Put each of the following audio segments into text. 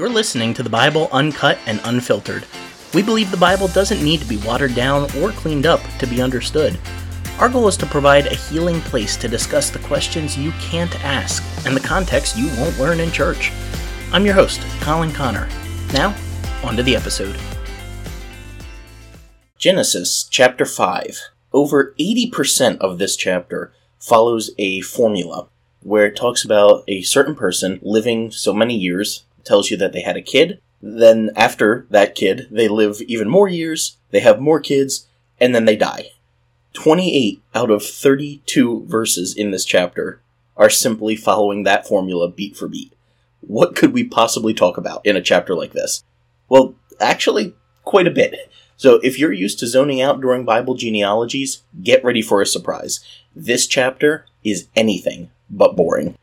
You're listening to the Bible uncut and unfiltered. We believe the Bible doesn't need to be watered down or cleaned up to be understood. Our goal is to provide a healing place to discuss the questions you can't ask and the context you won't learn in church. I'm your host, Colin Connor. Now, on to the episode. Genesis chapter 5. Over 80% of this chapter follows a formula where it talks about a certain person living so many years, tells you that they had a kid, then after that kid, they live even more years, they have more kids, and then they die. 28 out of 32 verses in this chapter are simply following that formula beat for beat. What could we possibly talk about in a chapter like this? Well, actually, quite a bit. So if you're used to zoning out during Bible genealogies, get ready for a surprise. This chapter is anything but boring.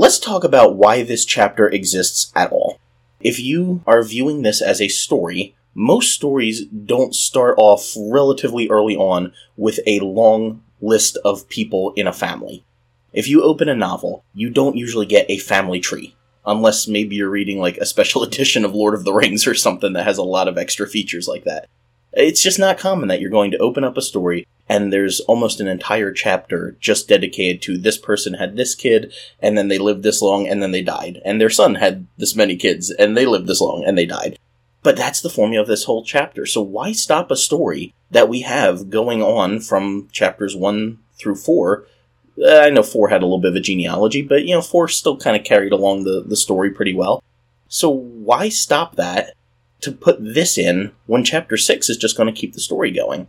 Let's talk about why this chapter exists at all. If you are viewing this as a story, most stories don't start off relatively early on with a long list of people in a family. If you open a novel, you don't usually get a family tree. Unless maybe you're reading like a special edition of Lord of the Rings or something that has a lot of extra features like that. It's just not common that you're going to open up a story and there's almost an entire chapter just dedicated to this person had this kid and then they lived this long and then they died. And their son had this many kids and they lived this long and they died. But that's the formula of this whole chapter. So why stop a story that we have going on from chapters 1 through 4 uh, i know 4 had a little bit of a genealogy but you know 4 still kind of carried along the, the story pretty well. So why stop that to put this in when chapter 6 is just going to keep the story going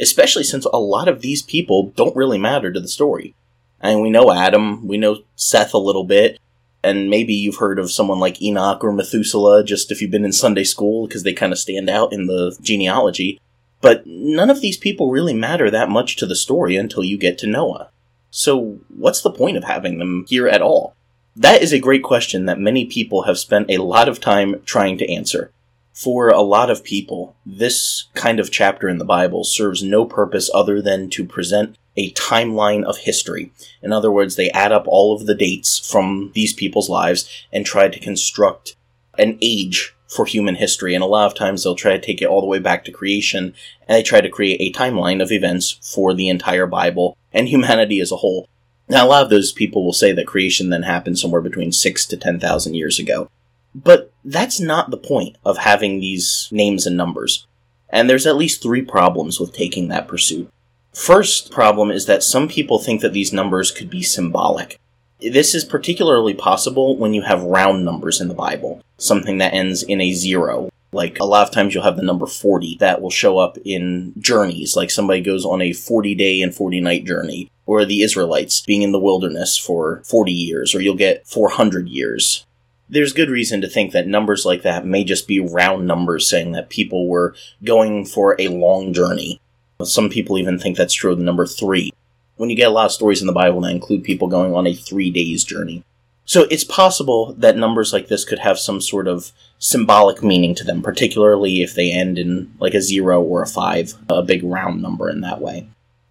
especially since a lot of these people don't really matter to the story. I mean, we know Adam, we know Seth a little bit, and maybe you've heard of someone like Enoch or Methuselah just if you've been in Sunday school because they kind of stand out in the genealogy. But none of these people really matter that much to the story until you get to Noah. So, what's the point of having them here at all? That is a great question that many people have spent a lot of time trying to answer for a lot of people, this kind of chapter in the Bible serves no purpose other than to present a timeline of history. In other words, they add up all of the dates from these people's lives and try to construct an age for human history. And a lot of times they'll try to take it all the way back to creation and they try to create a timeline of events for the entire Bible and humanity as a whole. Now, a lot of those people will say that creation then happened somewhere between six to ten thousand years ago. But that's not the point of having these names and numbers. And there's at least three problems with taking that pursuit. First problem is that some people think that these numbers could be symbolic. This is particularly possible when you have round numbers in the Bible, something that ends in a zero. Like a lot of times you'll have the number 40 that will show up in journeys, like somebody goes on a 40 day and 40 night journey, or the Israelites being in the wilderness for 40 years, or you'll get 400 years there's good reason to think that numbers like that may just be round numbers saying that people were going for a long journey. Some people even think that's true of the number three. When you get a lot of stories in the Bible that include people going on a three days journey. So it's possible that numbers like this could have some sort of symbolic meaning to them, particularly if they end in like a zero or a five, a big round number in that way.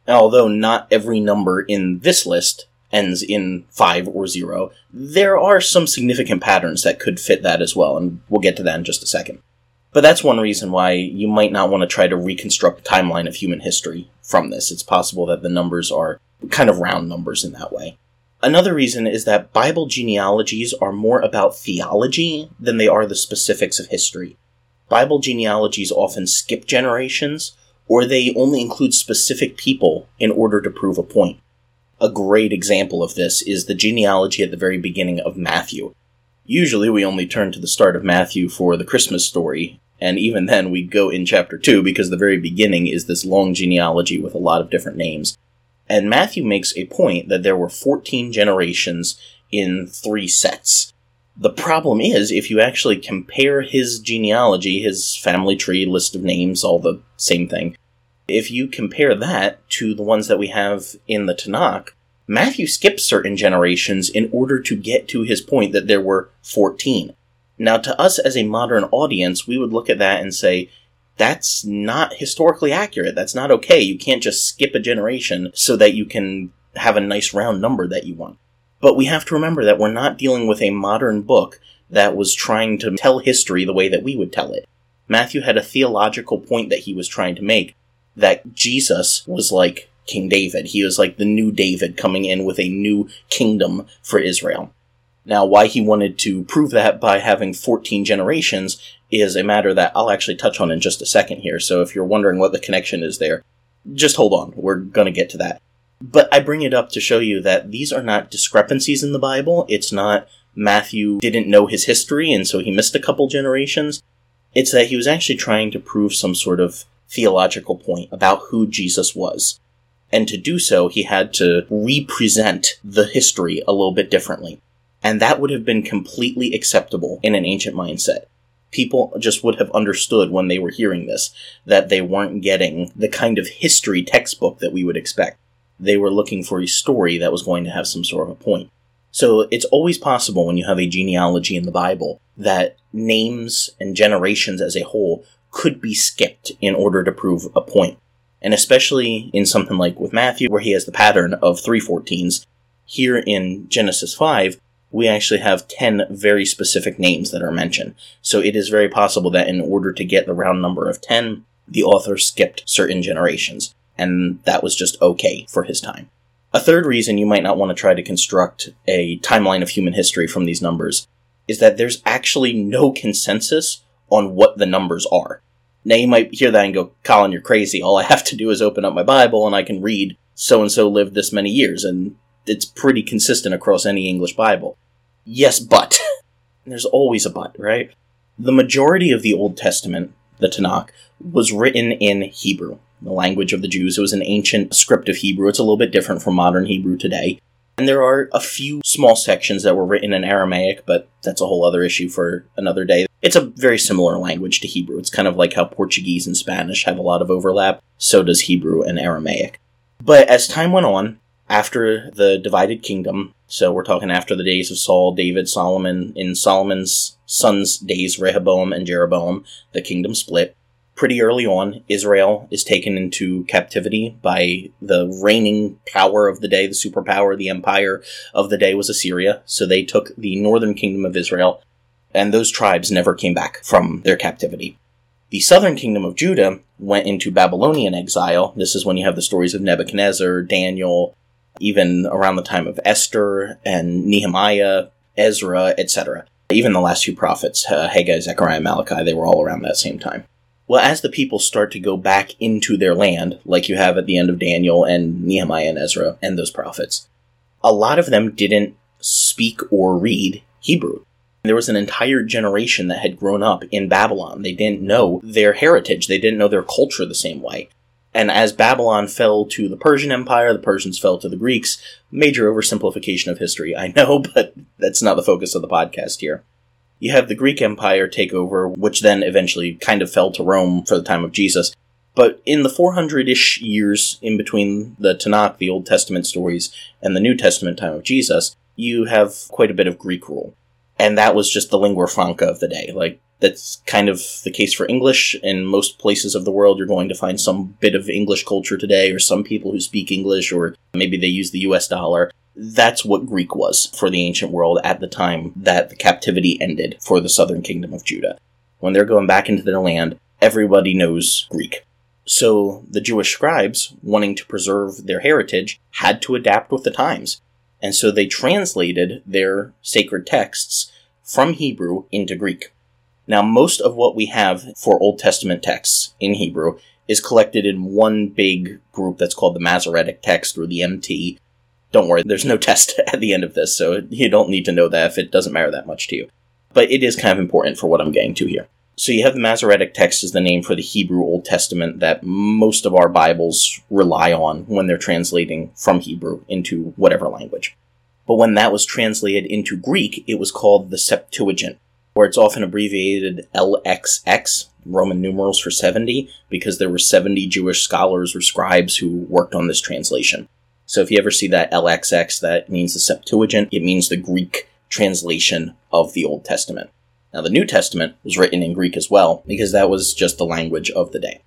Although not every number in this list ends in 5 or 0, there are some significant patterns that could fit that as well, and we'll get to that in just a second. But that's one reason why you might not want to try to reconstruct the timeline of human history from this. It's possible that the numbers are kind of round numbers in that way. Another reason is that Bible genealogies are more about theology than they are the specifics of history. Bible genealogies often skip generations, or they only include specific people in order to prove a point. A great example of this is the genealogy at the very beginning of Matthew. Usually we only turn to the start of Matthew for the Christmas story, and even then we go in chapter 2 because the very beginning is this long genealogy with a lot of different names. And Matthew makes a point that there were 14 generations in three sets. The problem is, if you actually compare his genealogy, his family tree, list of names, all the same thing, if you compare that to the ones that we have in the Tanakh, Matthew skips certain generations in order to get to his point that there were 14. Now, to us as a modern audience, we would look at that and say, that's not historically accurate. That's not okay. You can't just skip a generation so that you can have a nice round number that you want. But we have to remember that we're not dealing with a modern book that was trying to tell history the way that we would tell it. Matthew had a theological point that he was trying to make that Jesus was like King David. He was like the new David coming in with a new kingdom for Israel. Now, why he wanted to prove that by having 14 generations is a matter that I'll actually touch on in just a second here. So if you're wondering what the connection is there, just hold on. We're going to get to that. But I bring it up to show you that these are not discrepancies in the Bible. It's not Matthew didn't know his history and so he missed a couple generations. It's that he was actually trying to prove some sort of theological point about who Jesus was. And to do so, he had to represent the history a little bit differently. And that would have been completely acceptable in an ancient mindset. People just would have understood when they were hearing this that they weren't getting the kind of history textbook that we would expect. They were looking for a story that was going to have some sort of a point. So it's always possible when you have a genealogy in the Bible that names and generations as a whole could be skipped in order to prove a point. And especially in something like with Matthew, where he has the pattern of 314s, here in Genesis 5, we actually have 10 very specific names that are mentioned. So it is very possible that in order to get the round number of 10, the author skipped certain generations, and that was just okay for his time. A third reason you might not want to try to construct a timeline of human history from these numbers is that there's actually no consensus on what the numbers are. Now you might hear that and go, Colin, you're crazy. All I have to do is open up my Bible and I can read so and so lived this many years, and it's pretty consistent across any English Bible. Yes, but. There's always a but, right? The majority of the Old Testament, the Tanakh, was written in Hebrew, the language of the Jews. It was an ancient script of Hebrew. It's a little bit different from modern Hebrew today. And there are a few small sections that were written in Aramaic, but that's a whole other issue for another day. It's a very similar language to Hebrew. It's kind of like how Portuguese and Spanish have a lot of overlap, so does Hebrew and Aramaic. But as time went on, after the divided kingdom, so we're talking after the days of Saul, David, Solomon, in Solomon's sons' days, Rehoboam and Jeroboam, the kingdom split pretty early on, Israel is taken into captivity by the reigning power of the day, the superpower, the empire of the day was Assyria. So they took the northern kingdom of Israel, and those tribes never came back from their captivity. The southern kingdom of Judah went into Babylonian exile. This is when you have the stories of Nebuchadnezzar, Daniel, even around the time of Esther and Nehemiah, Ezra, etc. Even the last few prophets, uh, Haggai, Zechariah, Malachi, they were all around that same time. Well, as the people start to go back into their land, like you have at the end of Daniel and Nehemiah and Ezra and those prophets, a lot of them didn't speak or read Hebrew. There was an entire generation that had grown up in Babylon. They didn't know their heritage, they didn't know their culture the same way. And as Babylon fell to the Persian Empire, the Persians fell to the Greeks. Major oversimplification of history, I know, but that's not the focus of the podcast here. You have the Greek Empire take over, which then eventually kind of fell to Rome for the time of Jesus. But in the 400 ish years in between the Tanakh, the Old Testament stories, and the New Testament time of Jesus, you have quite a bit of Greek rule. And that was just the lingua franca of the day. Like, that's kind of the case for English. In most places of the world, you're going to find some bit of English culture today, or some people who speak English, or maybe they use the US dollar. That's what Greek was for the ancient world at the time that the captivity ended for the southern kingdom of Judah. When they're going back into their land, everybody knows Greek. So the Jewish scribes, wanting to preserve their heritage, had to adapt with the times. And so they translated their sacred texts from Hebrew into Greek. Now, most of what we have for Old Testament texts in Hebrew is collected in one big group that's called the Masoretic text or the MT, don't worry, there's no test at the end of this, so you don't need to know that if it doesn't matter that much to you. But it is kind of important for what I'm getting to here. So you have the Masoretic text as the name for the Hebrew Old Testament that most of our Bibles rely on when they're translating from Hebrew into whatever language. But when that was translated into Greek, it was called the Septuagint, where it's often abbreviated LXX, Roman numerals for 70, because there were 70 Jewish scholars or scribes who worked on this translation. So if you ever see that LXX, that means the Septuagint. It means the Greek translation of the Old Testament. Now, the New Testament was written in Greek as well, because that was just the language of the day.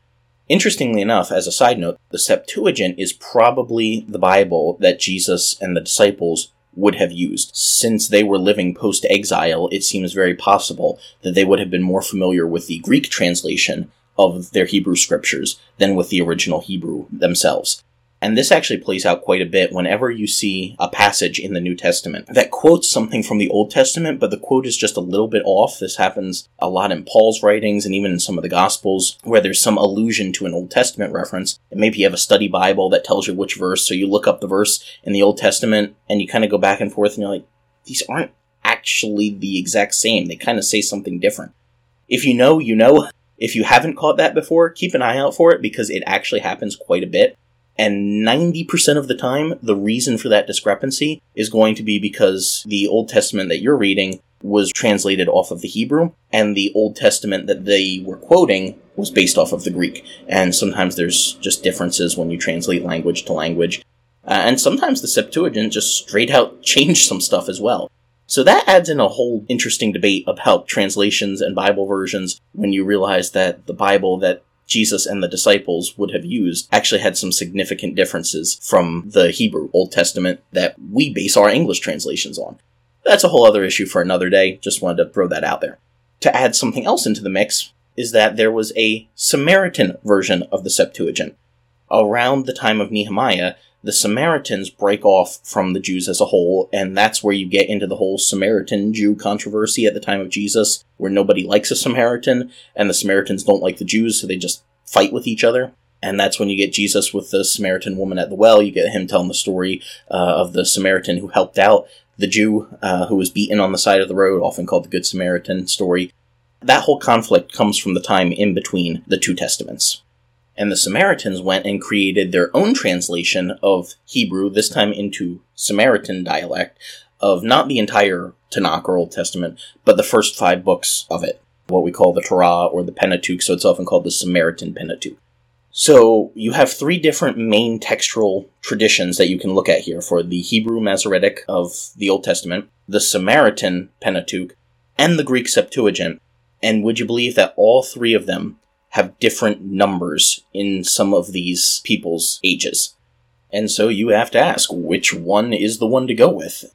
Interestingly enough, as a side note, the Septuagint is probably the Bible that Jesus and the disciples would have used. Since they were living post exile, it seems very possible that they would have been more familiar with the Greek translation of their Hebrew scriptures than with the original Hebrew themselves. And this actually plays out quite a bit whenever you see a passage in the New Testament that quotes something from the Old Testament, but the quote is just a little bit off. This happens a lot in Paul's writings and even in some of the Gospels where there's some allusion to an Old Testament reference. And maybe you have a study Bible that tells you which verse, so you look up the verse in the Old Testament and you kind of go back and forth and you're like, these aren't actually the exact same. They kind of say something different. If you know, you know. If you haven't caught that before, keep an eye out for it because it actually happens quite a bit. And 90% of the time, the reason for that discrepancy is going to be because the Old Testament that you're reading was translated off of the Hebrew, and the Old Testament that they were quoting was based off of the Greek. And sometimes there's just differences when you translate language to language. Uh, and sometimes the Septuagint just straight out changed some stuff as well. So that adds in a whole interesting debate about translations and Bible versions when you realize that the Bible that Jesus and the disciples would have used actually had some significant differences from the Hebrew Old Testament that we base our English translations on. That's a whole other issue for another day, just wanted to throw that out there. To add something else into the mix is that there was a Samaritan version of the Septuagint. Around the time of Nehemiah, the Samaritans break off from the Jews as a whole, and that's where you get into the whole Samaritan Jew controversy at the time of Jesus, where nobody likes a Samaritan, and the Samaritans don't like the Jews, so they just fight with each other. And that's when you get Jesus with the Samaritan woman at the well. You get him telling the story uh, of the Samaritan who helped out the Jew uh, who was beaten on the side of the road, often called the Good Samaritan story. That whole conflict comes from the time in between the two testaments and the Samaritans went and created their own translation of Hebrew, this time into Samaritan dialect, of not the entire Tanakh or Old Testament, but the first five books of it, what we call the Torah or the Pentateuch, so it's often called the Samaritan Pentateuch. So you have three different main textual traditions that you can look at here for the Hebrew Masoretic of the Old Testament, the Samaritan Pentateuch, and the Greek Septuagint. And would you believe that all three of them have different numbers in some of these people's ages. And so you have to ask which one is the one to go with.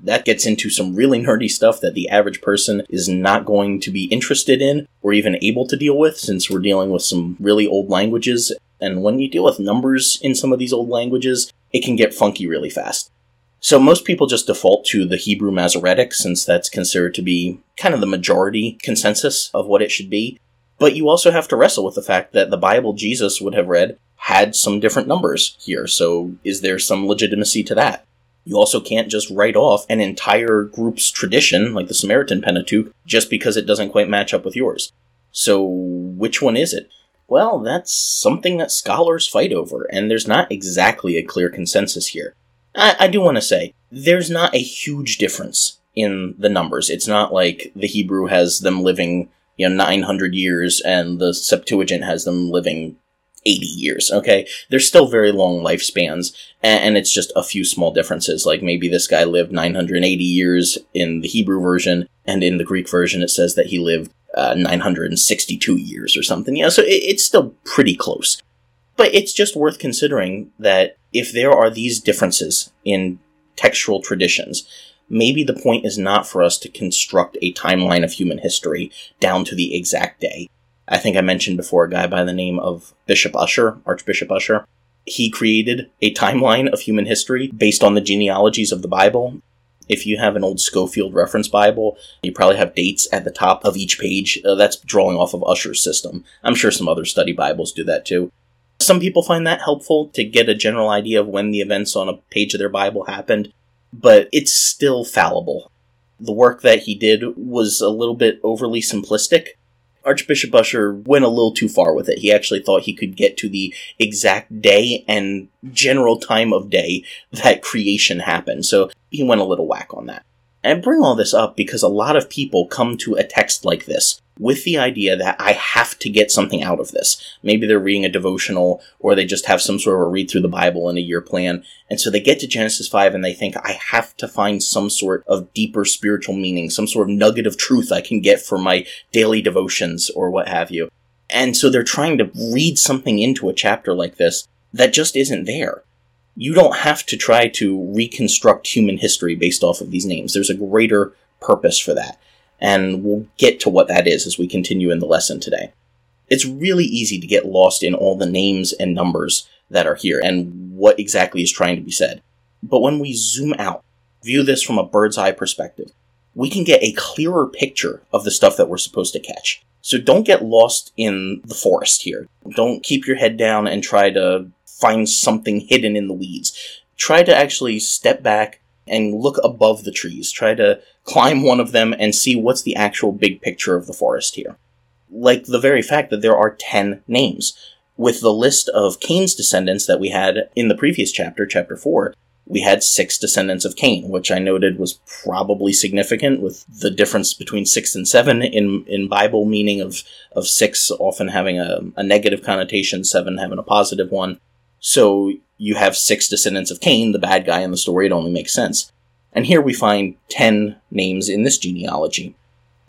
That gets into some really nerdy stuff that the average person is not going to be interested in or even able to deal with since we're dealing with some really old languages. And when you deal with numbers in some of these old languages, it can get funky really fast. So most people just default to the Hebrew Masoretic since that's considered to be kind of the majority consensus of what it should be. But you also have to wrestle with the fact that the Bible Jesus would have read had some different numbers here, so is there some legitimacy to that? You also can't just write off an entire group's tradition, like the Samaritan Pentateuch, just because it doesn't quite match up with yours. So, which one is it? Well, that's something that scholars fight over, and there's not exactly a clear consensus here. I, I do want to say, there's not a huge difference in the numbers. It's not like the Hebrew has them living you know 900 years and the Septuagint has them living 80 years, okay? They're still very long lifespans, and, it's just a few small differences. Like maybe this guy lived 980 years in the Hebrew version, and in the Greek version it says that he lived uh, 962 years or something. Yeah, so it's still pretty close. But it's just worth considering that if there are these differences in textual traditions, maybe the point is not for us to construct a timeline of human history down to the exact day. I think I mentioned before a guy by the name of Bishop Ussher, Archbishop Ussher. He created a timeline of human history based on the genealogies of the Bible. If you have an old Scofield reference Bible, you probably have dates at the top of each page. Uh, that's drawing off of Ussher's system. I'm sure some other study Bibles do that too. Some people find that helpful to get a general idea of when the events on a page of their Bible happened but it's still fallible. The work that he did was a little bit overly simplistic. Archbishop Ussher went a little too far with it. He actually thought he could get to the exact day and general time of day that creation happened, so he went a little whack on that. I bring all this up because a lot of people come to a text like this with the idea that I have to get something out of this. Maybe they're reading a devotional or they just have some sort of a read through the Bible in a year plan. And so they get to Genesis 5 and they think, I have to find some sort of deeper spiritual meaning, some sort of nugget of truth I can get from my daily devotions or what have you. And so they're trying to read something into a chapter like this that just isn't there. You don't have to try to reconstruct human history based off of these names. There's a greater purpose for that. And we'll get to what that is as we continue in the lesson today. It's really easy to get lost in all the names and numbers that are here and what exactly is trying to be said. But when we zoom out, view this from a bird's eye perspective, we can get a clearer picture of the stuff that we're supposed to catch. So don't get lost in the forest here. Don't keep your head down and try to find something hidden in the weeds. Try to actually step back and look above the trees. Try to climb one of them and see what's the actual big picture of the forest here. Like the very fact that there are 10 names. With the list of Cain's descendants that we had in the previous chapter, chapter 4, we had six descendants of Cain, which I noted was probably significant with the difference between six and seven in, in Bible meaning of, of six often having a, a negative connotation, seven having a positive one. So you have six descendants of Cain, the bad guy in the story, it only makes sense. And here we find ten names in this genealogy.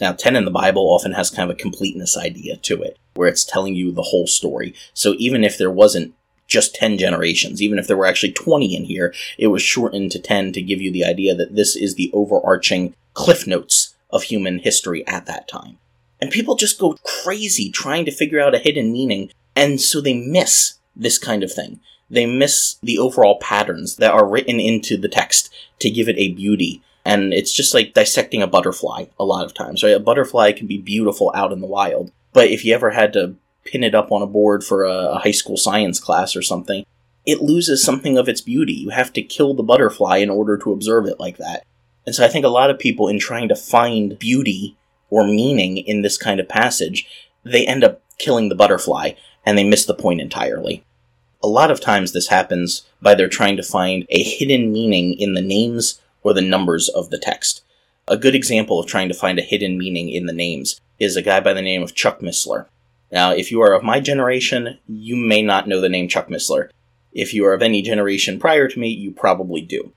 Now, 10 in the Bible often has kind of a completeness idea to it, where it's telling you the whole story. So even if there wasn't just 10 generations. Even if there were actually 20 in here, it was shortened to 10 to give you the idea that this is the overarching cliff notes of human history at that time. And people just go crazy trying to figure out a hidden meaning, and so they miss this kind of thing. They miss the overall patterns that are written into the text to give it a beauty. And it's just like dissecting a butterfly a lot of times, right? A butterfly can be beautiful out in the wild, but if you ever had to pin it up on a board for a, a high school science class or something, it loses something of its beauty. You have to kill the butterfly in order to observe it like that. And so I think a lot of people, in trying to find beauty or meaning in this kind of passage, they end up killing the butterfly and they miss the point entirely. A lot of times this happens by their trying to find a hidden meaning in the names or the numbers of the text. A good example of trying to find a hidden meaning in the names is a guy by the name of Chuck Missler. Now, if you are of my generation, you may not know the name Chuck Missler. If you are of any generation prior to me, you probably do.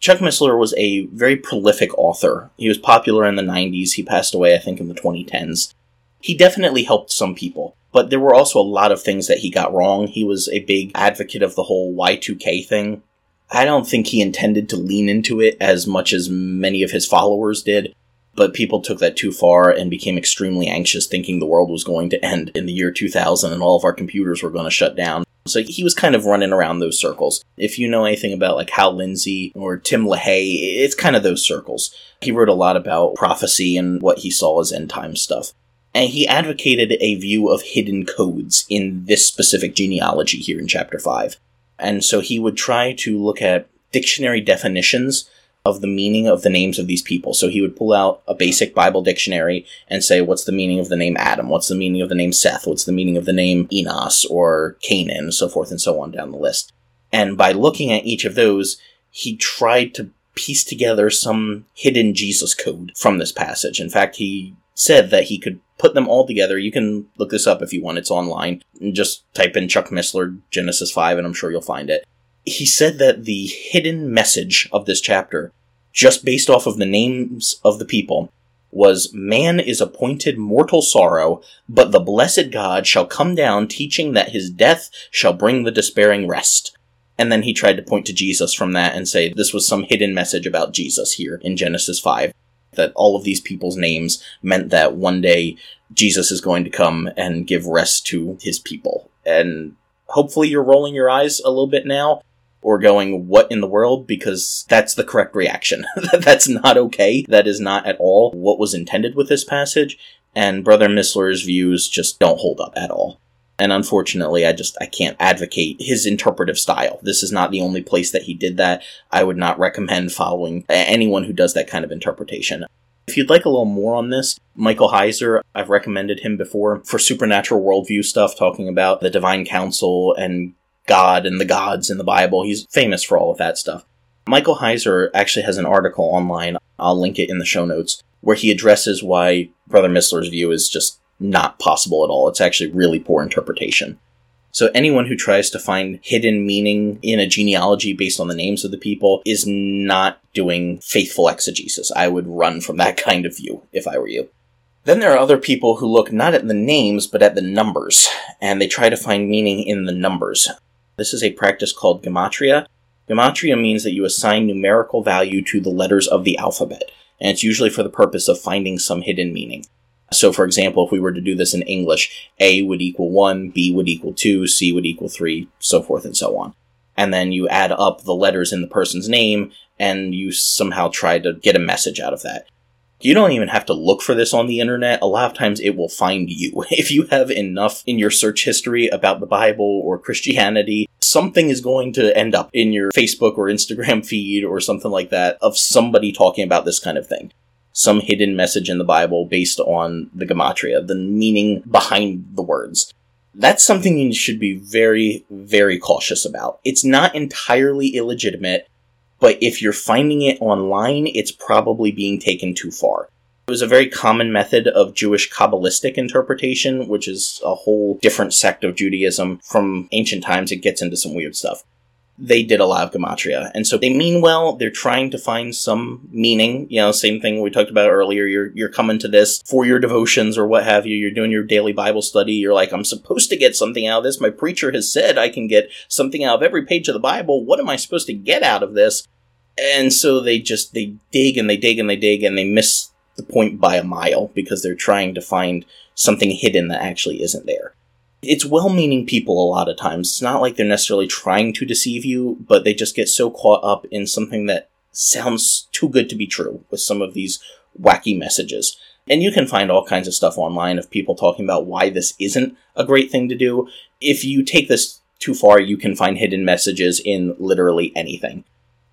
Chuck Missler was a very prolific author. He was popular in the 90s. He passed away, I think, in the 2010s. He definitely helped some people, but there were also a lot of things that he got wrong. He was a big advocate of the whole Y2K thing. I don't think he intended to lean into it as much as many of his followers did but people took that too far and became extremely anxious, thinking the world was going to end in the year 2000 and all of our computers were going to shut down. So he was kind of running around those circles. If you know anything about like Hal Lindsey or Tim LaHaye, it's kind of those circles. He wrote a lot about prophecy and what he saw as end time stuff. And he advocated a view of hidden codes in this specific genealogy here in chapter 5. And so he would try to look at dictionary definitions of the meaning of the names of these people. So he would pull out a basic Bible dictionary and say, what's the meaning of the name Adam? What's the meaning of the name Seth? What's the meaning of the name Enos or Canaan? So forth and so on down the list. And by looking at each of those, he tried to piece together some hidden Jesus code from this passage. In fact, he said that he could put them all together. You can look this up if you want. It's online. Just type in Chuck Missler Genesis 5 and I'm sure you'll find it. He said that the hidden message of this chapter just based off of the names of the people, was Man is appointed mortal sorrow, but the blessed God shall come down, teaching that his death shall bring the despairing rest. And then he tried to point to Jesus from that and say this was some hidden message about Jesus here in Genesis 5. That all of these people's names meant that one day Jesus is going to come and give rest to his people. And hopefully you're rolling your eyes a little bit now or going, what in the world? Because that's the correct reaction. that's not okay. That is not at all what was intended with this passage. And Brother Missler's views just don't hold up at all. And unfortunately, I just, I can't advocate his interpretive style. This is not the only place that he did that. I would not recommend following anyone who does that kind of interpretation. If you'd like a little more on this, Michael Heiser, I've recommended him before for supernatural worldview stuff, talking about the divine council and God and the gods in the Bible. He's famous for all of that stuff. Michael Heiser actually has an article online, I'll link it in the show notes, where he addresses why Brother Missler's view is just not possible at all. It's actually really poor interpretation. So anyone who tries to find hidden meaning in a genealogy based on the names of the people is not doing faithful exegesis. I would run from that kind of view if I were you. Then there are other people who look not at the names but at the numbers, and they try to find meaning in the numbers. This is a practice called gematria. Gematria means that you assign numerical value to the letters of the alphabet, and it's usually for the purpose of finding some hidden meaning. So, for example, if we were to do this in English, A would equal 1, B would equal 2, C would equal 3, so forth and so on. And then you add up the letters in the person's name, and you somehow try to get a message out of that. You don't even have to look for this on the internet. A lot of times it will find you. If you have enough in your search history about the Bible or Christianity, something is going to end up in your Facebook or Instagram feed or something like that of somebody talking about this kind of thing some hidden message in the Bible based on the gematria, the meaning behind the words. That's something you should be very, very cautious about. It's not entirely illegitimate, but if you're finding it online, it's probably being taken too far. It was a very common method of Jewish Kabbalistic interpretation, which is a whole different sect of Judaism. From ancient times, it gets into some weird stuff they did a lot of gematria. And so they mean well, they're trying to find some meaning. You know, same thing we talked about earlier. You're you're coming to this for your devotions or what have you. You're doing your daily Bible study. You're like, I'm supposed to get something out of this. My preacher has said I can get something out of every page of the Bible. What am I supposed to get out of this? And so they just they dig and they dig and they dig and they miss the point by a mile because they're trying to find something hidden that actually isn't there it's well meaning people a lot of times. It's not like they're necessarily trying to deceive you, but they just get so caught up in something that sounds too good to be true with some of these wacky messages. And you can find all kinds of stuff online of people talking about why this isn't a great thing to do. If you take this too far, you can find hidden messages in literally anything.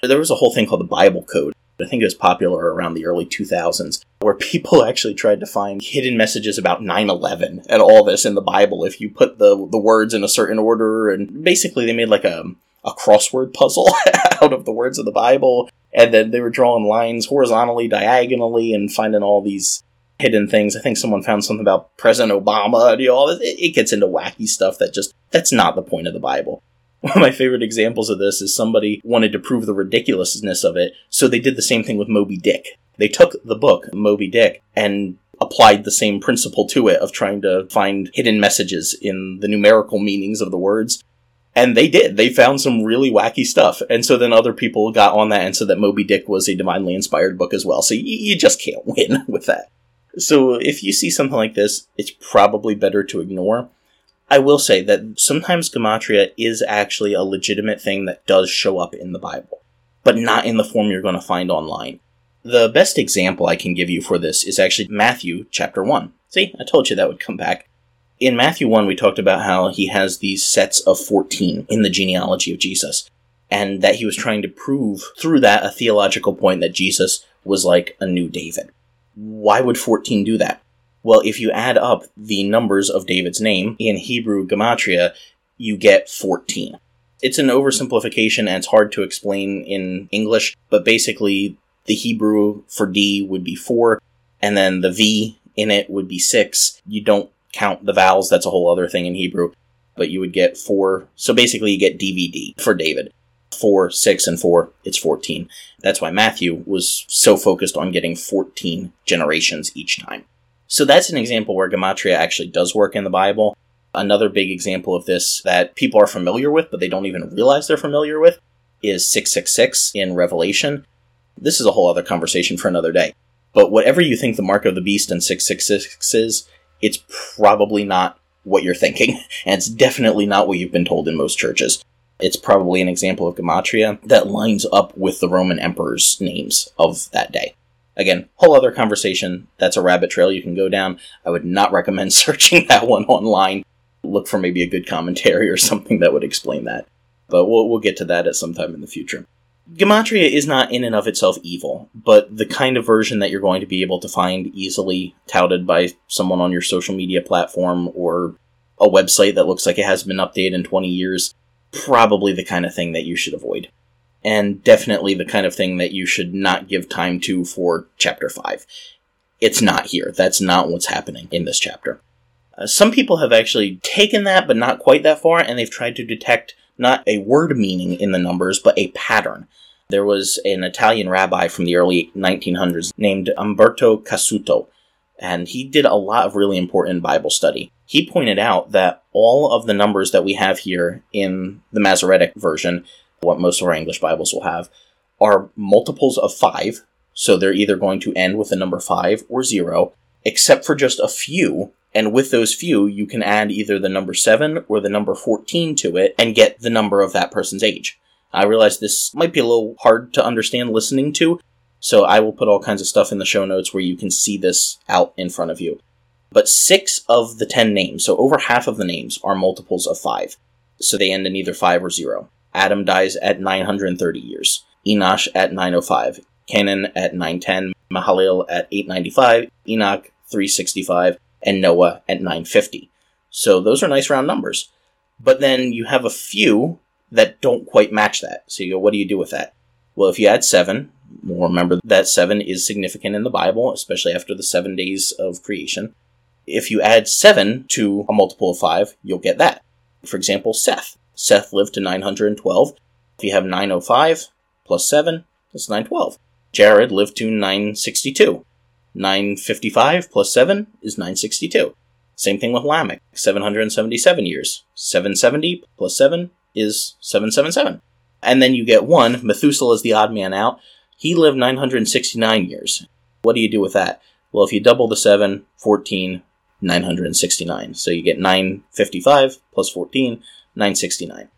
There was a whole thing called the Bible Code I think it was popular around the early 2000s, where people actually tried to find hidden messages about 9 11 and all this in the Bible if you put the, the words in a certain order. And basically, they made like a, a crossword puzzle out of the words of the Bible. And then they were drawing lines horizontally, diagonally, and finding all these hidden things. I think someone found something about President Obama. And you know, it, it gets into wacky stuff that just, that's not the point of the Bible. One of my favorite examples of this is somebody wanted to prove the ridiculousness of it, so they did the same thing with Moby Dick. They took the book, Moby Dick, and applied the same principle to it of trying to find hidden messages in the numerical meanings of the words. And they did. They found some really wacky stuff. And so then other people got on that and said that Moby Dick was a divinely inspired book as well. So you just can't win with that. So if you see something like this, it's probably better to ignore. I will say that sometimes gematria is actually a legitimate thing that does show up in the Bible, but not in the form you're going to find online. The best example I can give you for this is actually Matthew chapter 1. See, I told you that would come back. In Matthew 1, we talked about how he has these sets of 14 in the genealogy of Jesus, and that he was trying to prove through that a theological point that Jesus was like a new David. Why would 14 do that? Well, if you add up the numbers of David's name in Hebrew Gematria, you get 14. It's an oversimplification and it's hard to explain in English, but basically the Hebrew for D would be 4, and then the V in it would be 6. You don't count the vowels, that's a whole other thing in Hebrew, but you would get 4. So basically you get DVD for David. 4, 6, and 4, it's 14. That's why Matthew was so focused on getting 14 generations each time. So that's an example where gematria actually does work in the Bible. Another big example of this that people are familiar with, but they don't even realize they're familiar with, is 666 in Revelation. This is a whole other conversation for another day. But whatever you think the mark of the beast in 666 is, it's probably not what you're thinking, and it's definitely not what you've been told in most churches. It's probably an example of gematria that lines up with the Roman emperor's names of that day. Again, whole other conversation. That's a rabbit trail you can go down. I would not recommend searching that one online. Look for maybe a good commentary or something that would explain that. But we'll, we'll get to that at some time in the future. Gematria is not in and of itself evil, but the kind of version that you're going to be able to find easily touted by someone on your social media platform or a website that looks like it hasn't been updated in 20 years, probably the kind of thing that you should avoid and definitely the kind of thing that you should not give time to for chapter 5. It's not here. That's not what's happening in this chapter. Uh, some people have actually taken that, but not quite that far, and they've tried to detect not a word meaning in the numbers, but a pattern. There was an Italian rabbi from the early 1900s named Umberto Cassuto, and he did a lot of really important Bible study. He pointed out that all of the numbers that we have here in the Masoretic version what most of our English Bibles will have, are multiples of 5. So they're either going to end with the number 5 or 0, except for just a few. And with those few, you can add either the number 7 or the number 14 to it and get the number of that person's age. I realize this might be a little hard to understand listening to, so I will put all kinds of stuff in the show notes where you can see this out in front of you. But six of the ten names, so over half of the names, are multiples of five. So they end in either five or zero. Adam dies at 930 years. Enosh at 905. Canaan at 910. Mahalalel at 895. Enoch 365. And Noah at 950. So those are nice round numbers. But then you have a few that don't quite match that. So you go, what do you do with that? Well, if you add seven, we'll remember that seven is significant in the Bible, especially after the seven days of creation. If you add 7 to a multiple of 5, you'll get that. For example, Seth. Seth lived to 912. If you have 905 plus 7, that's 912. Jared lived to 962. 955 plus 7 is 962. Same thing with Lamech, 777 years. 770 plus 7 is 777. And then you get 1, Methuselah is the odd man out. He lived 969 years. What do you do with that? Well, if you double the 7, 14, 969. So you get 955 plus 14, 969.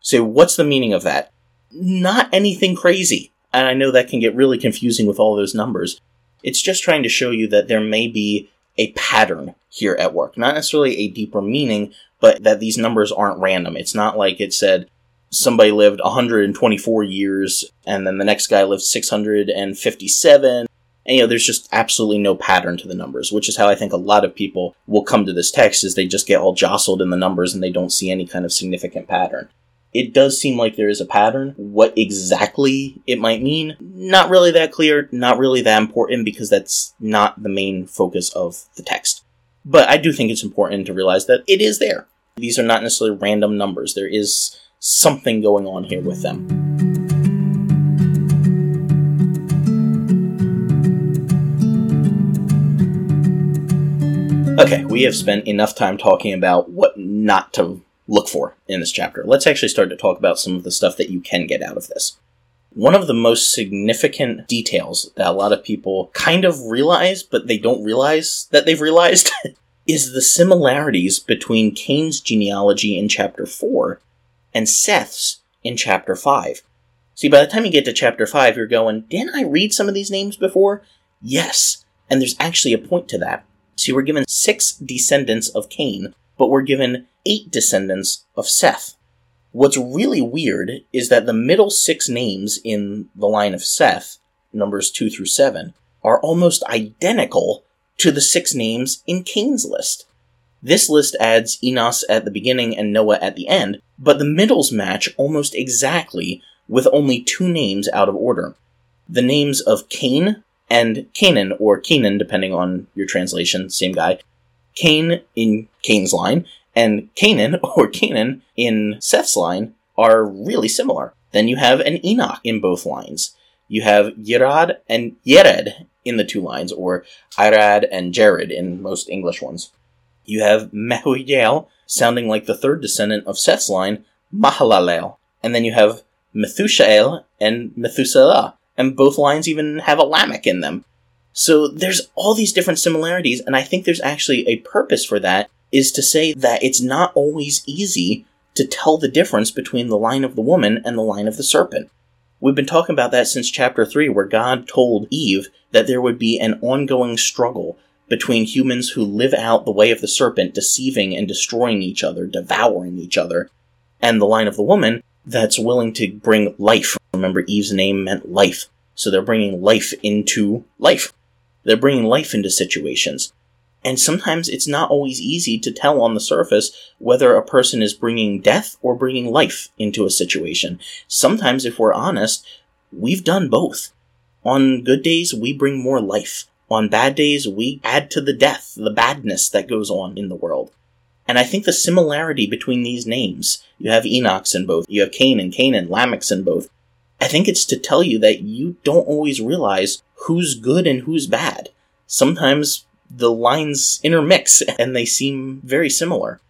So what's the meaning of that? Not anything crazy. And I know that can get really confusing with all those numbers. It's just trying to show you that there may be a pattern here at work. Not necessarily a deeper meaning, but that these numbers aren't random. It's not like it said somebody lived 124 years and then the next guy lived 657 and, you know, there's just absolutely no pattern to the numbers, which is how I think a lot of people will come to this text is they just get all jostled in the numbers and they don't see any kind of significant pattern. It does seem like there is a pattern. What exactly it might mean, not really that clear, not really that important because that's not the main focus of the text. But I do think it's important to realize that it is there. These are not necessarily random numbers. There is something going on here with them. Okay, we have spent enough time talking about what not to look for in this chapter. Let's actually start to talk about some of the stuff that you can get out of this. One of the most significant details that a lot of people kind of realize, but they don't realize that they've realized, is the similarities between Cain's genealogy in chapter 4 and Seth's in chapter 5. See, by the time you get to chapter 5, you're going, didn't I read some of these names before? Yes, and there's actually a point to that. See, we're given six descendants of Cain, but we're given eight descendants of Seth. What's really weird is that the middle six names in the line of Seth, numbers 2 through 7, are almost identical to the six names in Cain's list. This list adds Enos at the beginning and Noah at the end, but the middles match almost exactly with only two names out of order. The names of Cain, and Canaan, or Canaan, depending on your translation, same guy. Cain in Cain's line, and Canaan, or Canaan, in Seth's line, are really similar. Then you have an Enoch in both lines. You have Yerad and Yered in the two lines, or Irad and Jared in most English ones. You have Mehujael, sounding like the third descendant of Seth's line, Mahalalel. And then you have Methushael and Methuselah, and both lines even have a Lamech in them. So there's all these different similarities, and I think there's actually a purpose for that, is to say that it's not always easy to tell the difference between the line of the woman and the line of the serpent. We've been talking about that since chapter 3, where God told Eve that there would be an ongoing struggle between humans who live out the way of the serpent, deceiving and destroying each other, devouring each other, and the line of the woman that's willing to bring life. Remember, Eve's name meant life. So they're bringing life into life. They're bringing life into situations. And sometimes it's not always easy to tell on the surface whether a person is bringing death or bringing life into a situation. Sometimes, if we're honest, we've done both. On good days, we bring more life. On bad days, we add to the death, the badness that goes on in the world. And I think the similarity between these names, you have Enoch's in both, you have Cain and Canaan, Lamech's in both. I think it's to tell you that you don't always realize who's good and who's bad. Sometimes the lines intermix and they seem very similar.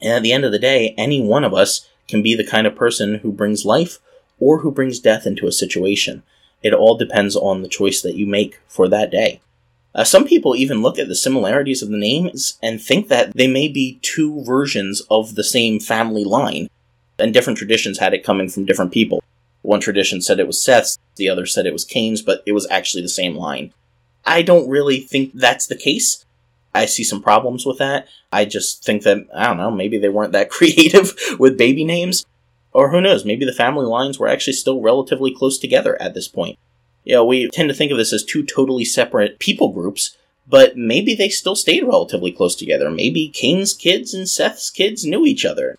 And at the end of the day, any one of us can be the kind of person who brings life or who brings death into a situation. It all depends on the choice that you make for that day. Uh, some people even look at the similarities of the names and think that they may be two versions of the same family line, and different traditions had it coming from different people. One tradition said it was Seth's, the other said it was Cain's, but it was actually the same line. I don't really think that's the case. I see some problems with that. I just think that, I don't know, maybe they weren't that creative with baby names. Or who knows, maybe the family lines were actually still relatively close together at this point. You know, we tend to think of this as two totally separate people groups, but maybe they still stayed relatively close together. Maybe Cain's kids and Seth's kids knew each other.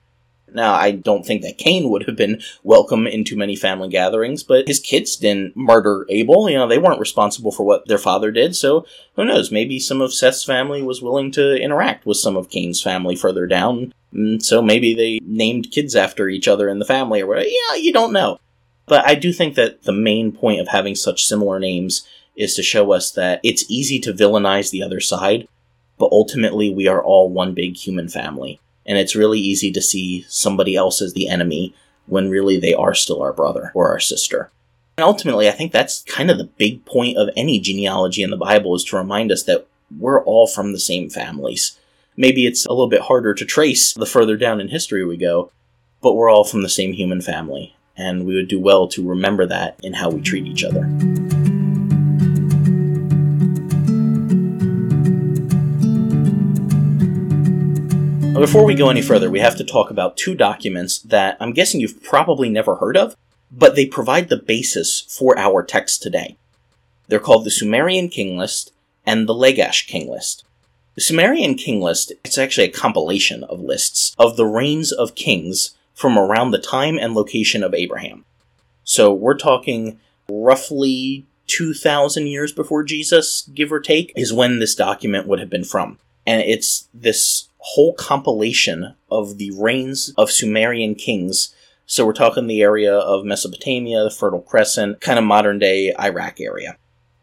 Now, I don't think that Cain would have been welcome into many family gatherings, but his kids didn't murder Abel. You know, they weren't responsible for what their father did, so who knows? Maybe some of Seth's family was willing to interact with some of Cain's family further down, so maybe they named kids after each other in the family or whatever. Yeah, you don't know. But I do think that the main point of having such similar names is to show us that it's easy to villainize the other side, but ultimately we are all one big human family and it's really easy to see somebody else as the enemy when really they are still our brother or our sister. And ultimately, I think that's kind of the big point of any genealogy in the Bible is to remind us that we're all from the same families. Maybe it's a little bit harder to trace the further down in history we go, but we're all from the same human family, and we would do well to remember that in how we treat each other. Before we go any further, we have to talk about two documents that I'm guessing you've probably never heard of, but they provide the basis for our text today. They're called the Sumerian King List and the Lagash King List. The Sumerian King List is actually a compilation of lists of the reigns of kings from around the time and location of Abraham. So we're talking roughly 2,000 years before Jesus, give or take, is when this document would have been from. And it's this whole compilation of the reigns of Sumerian kings. So we're talking the area of Mesopotamia, the Fertile Crescent, kind of modern day Iraq area.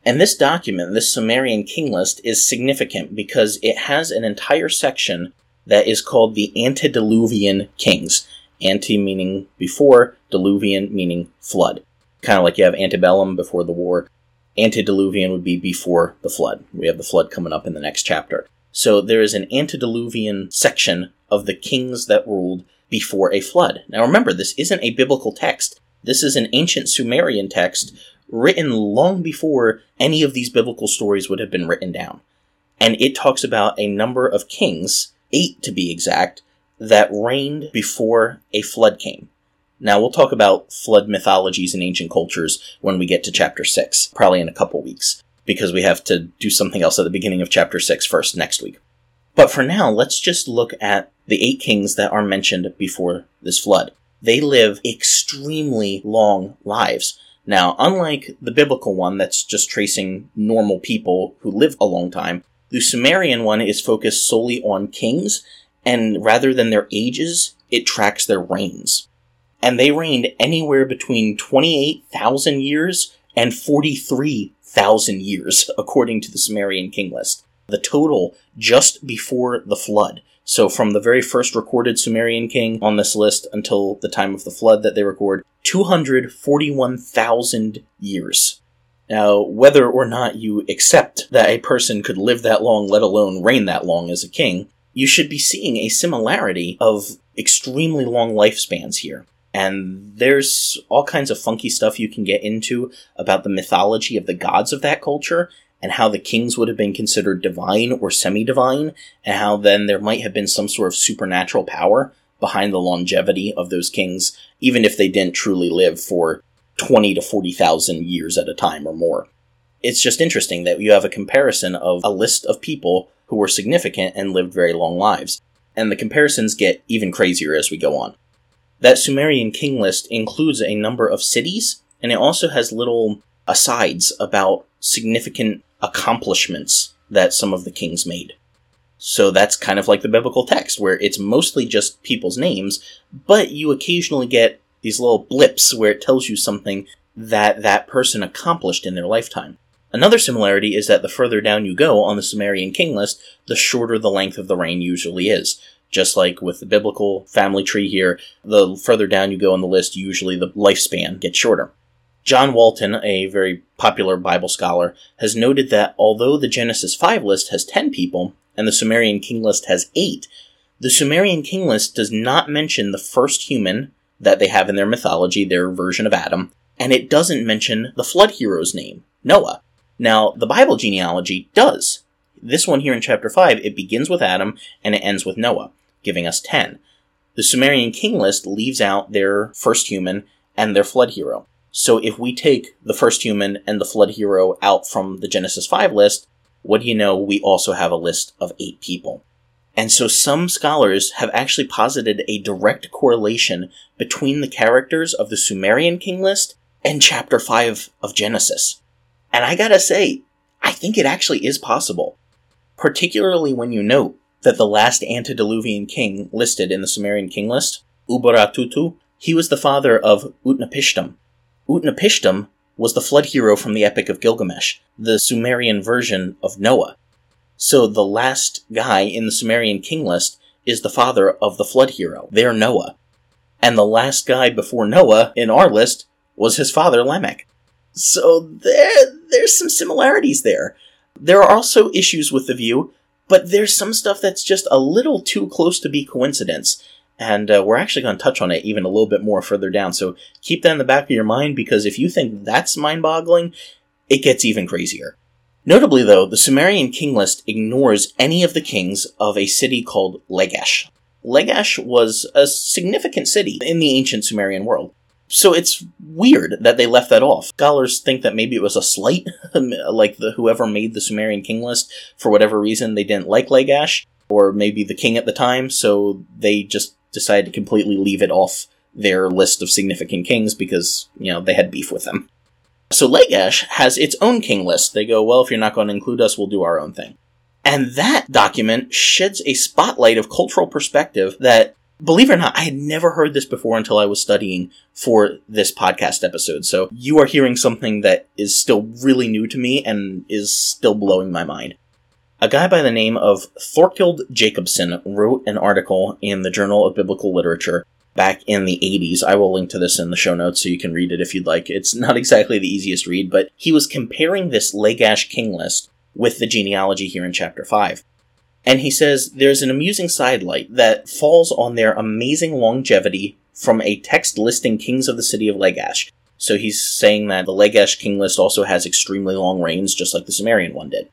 And this document, this Sumerian king list, is significant because it has an entire section that is called the Antediluvian Kings. Ante meaning before, diluvian meaning flood. Kind of like you have antebellum before the war. Antediluvian would be before the flood. We have the flood coming up in the next chapter. So there is an antediluvian section of the kings that ruled before a flood. Now remember, this isn't a biblical text. This is an ancient Sumerian text written long before any of these biblical stories would have been written down. And it talks about a number of kings, eight to be exact, that reigned before a flood came. Now we'll talk about flood mythologies in ancient cultures when we get to chapter 6, probably in a couple weeks because we have to do something else at the beginning of chapter 6 first next week. But for now, let's just look at the eight kings that are mentioned before this flood. They live extremely long lives. Now, unlike the biblical one that's just tracing normal people who live a long time, the Sumerian one is focused solely on kings, and rather than their ages, it tracks their reigns. And they reigned anywhere between 28,000 years and 43 thousand years, according to the Sumerian king list. The total just before the flood. So from the very first recorded Sumerian king on this list until the time of the flood that they record, 241,000 years. Now, whether or not you accept that a person could live that long, let alone reign that long as a king, you should be seeing a similarity of extremely long lifespans here. And there's all kinds of funky stuff you can get into about the mythology of the gods of that culture and how the kings would have been considered divine or semi divine, and how then there might have been some sort of supernatural power behind the longevity of those kings, even if they didn't truly live for 20 to 40,000 years at a time or more. It's just interesting that you have a comparison of a list of people who were significant and lived very long lives. And the comparisons get even crazier as we go on. That Sumerian king list includes a number of cities, and it also has little asides about significant accomplishments that some of the kings made. So that's kind of like the biblical text, where it's mostly just people's names, but you occasionally get these little blips where it tells you something that that person accomplished in their lifetime. Another similarity is that the further down you go on the Sumerian king list, the shorter the length of the reign usually is. Just like with the biblical family tree here, the further down you go on the list, usually the lifespan gets shorter. John Walton, a very popular Bible scholar, has noted that although the Genesis 5 list has 10 people and the Sumerian king list has 8, the Sumerian king list does not mention the first human that they have in their mythology, their version of Adam, and it doesn't mention the flood hero's name, Noah. Now, the Bible genealogy does. This one here in chapter 5, it begins with Adam and it ends with Noah, giving us 10. The Sumerian king list leaves out their first human and their flood hero. So if we take the first human and the flood hero out from the Genesis 5 list, what do you know? We also have a list of eight people. And so some scholars have actually posited a direct correlation between the characters of the Sumerian king list and chapter 5 of Genesis. And I gotta say, I think it actually is possible. Particularly when you note that the last antediluvian king listed in the Sumerian king list, Ubaratutu, he was the father of Utnapishtim. Utnapishtim was the flood hero from the Epic of Gilgamesh, the Sumerian version of Noah. So the last guy in the Sumerian king list is the father of the flood hero, their Noah. And the last guy before Noah in our list was his father Lamech. So there, there's some similarities there. There are also issues with the view, but there's some stuff that's just a little too close to be coincidence. And uh, we're actually going to touch on it even a little bit more further down. So keep that in the back of your mind because if you think that's mind boggling, it gets even crazier. Notably, though, the Sumerian king list ignores any of the kings of a city called Lagash. Lagash was a significant city in the ancient Sumerian world. So it's weird that they left that off. Scholars think that maybe it was a slight, like the whoever made the Sumerian king list, for whatever reason they didn't like Lagash, or maybe the king at the time, so they just decided to completely leave it off their list of significant kings because, you know, they had beef with them. So Lagash has its own king list. They go, well, if you're not going to include us, we'll do our own thing. And that document sheds a spotlight of cultural perspective that Believe it or not, I had never heard this before until I was studying for this podcast episode. So you are hearing something that is still really new to me and is still blowing my mind. A guy by the name of Thorkild Jacobsen wrote an article in the Journal of Biblical Literature back in the 80s. I will link to this in the show notes so you can read it if you'd like. It's not exactly the easiest read, but he was comparing this Lagash king list with the genealogy here in chapter 5. And he says there's an amusing sidelight that falls on their amazing longevity from a text listing kings of the city of Lagash. So he's saying that the Lagash king list also has extremely long reigns, just like the Sumerian one did.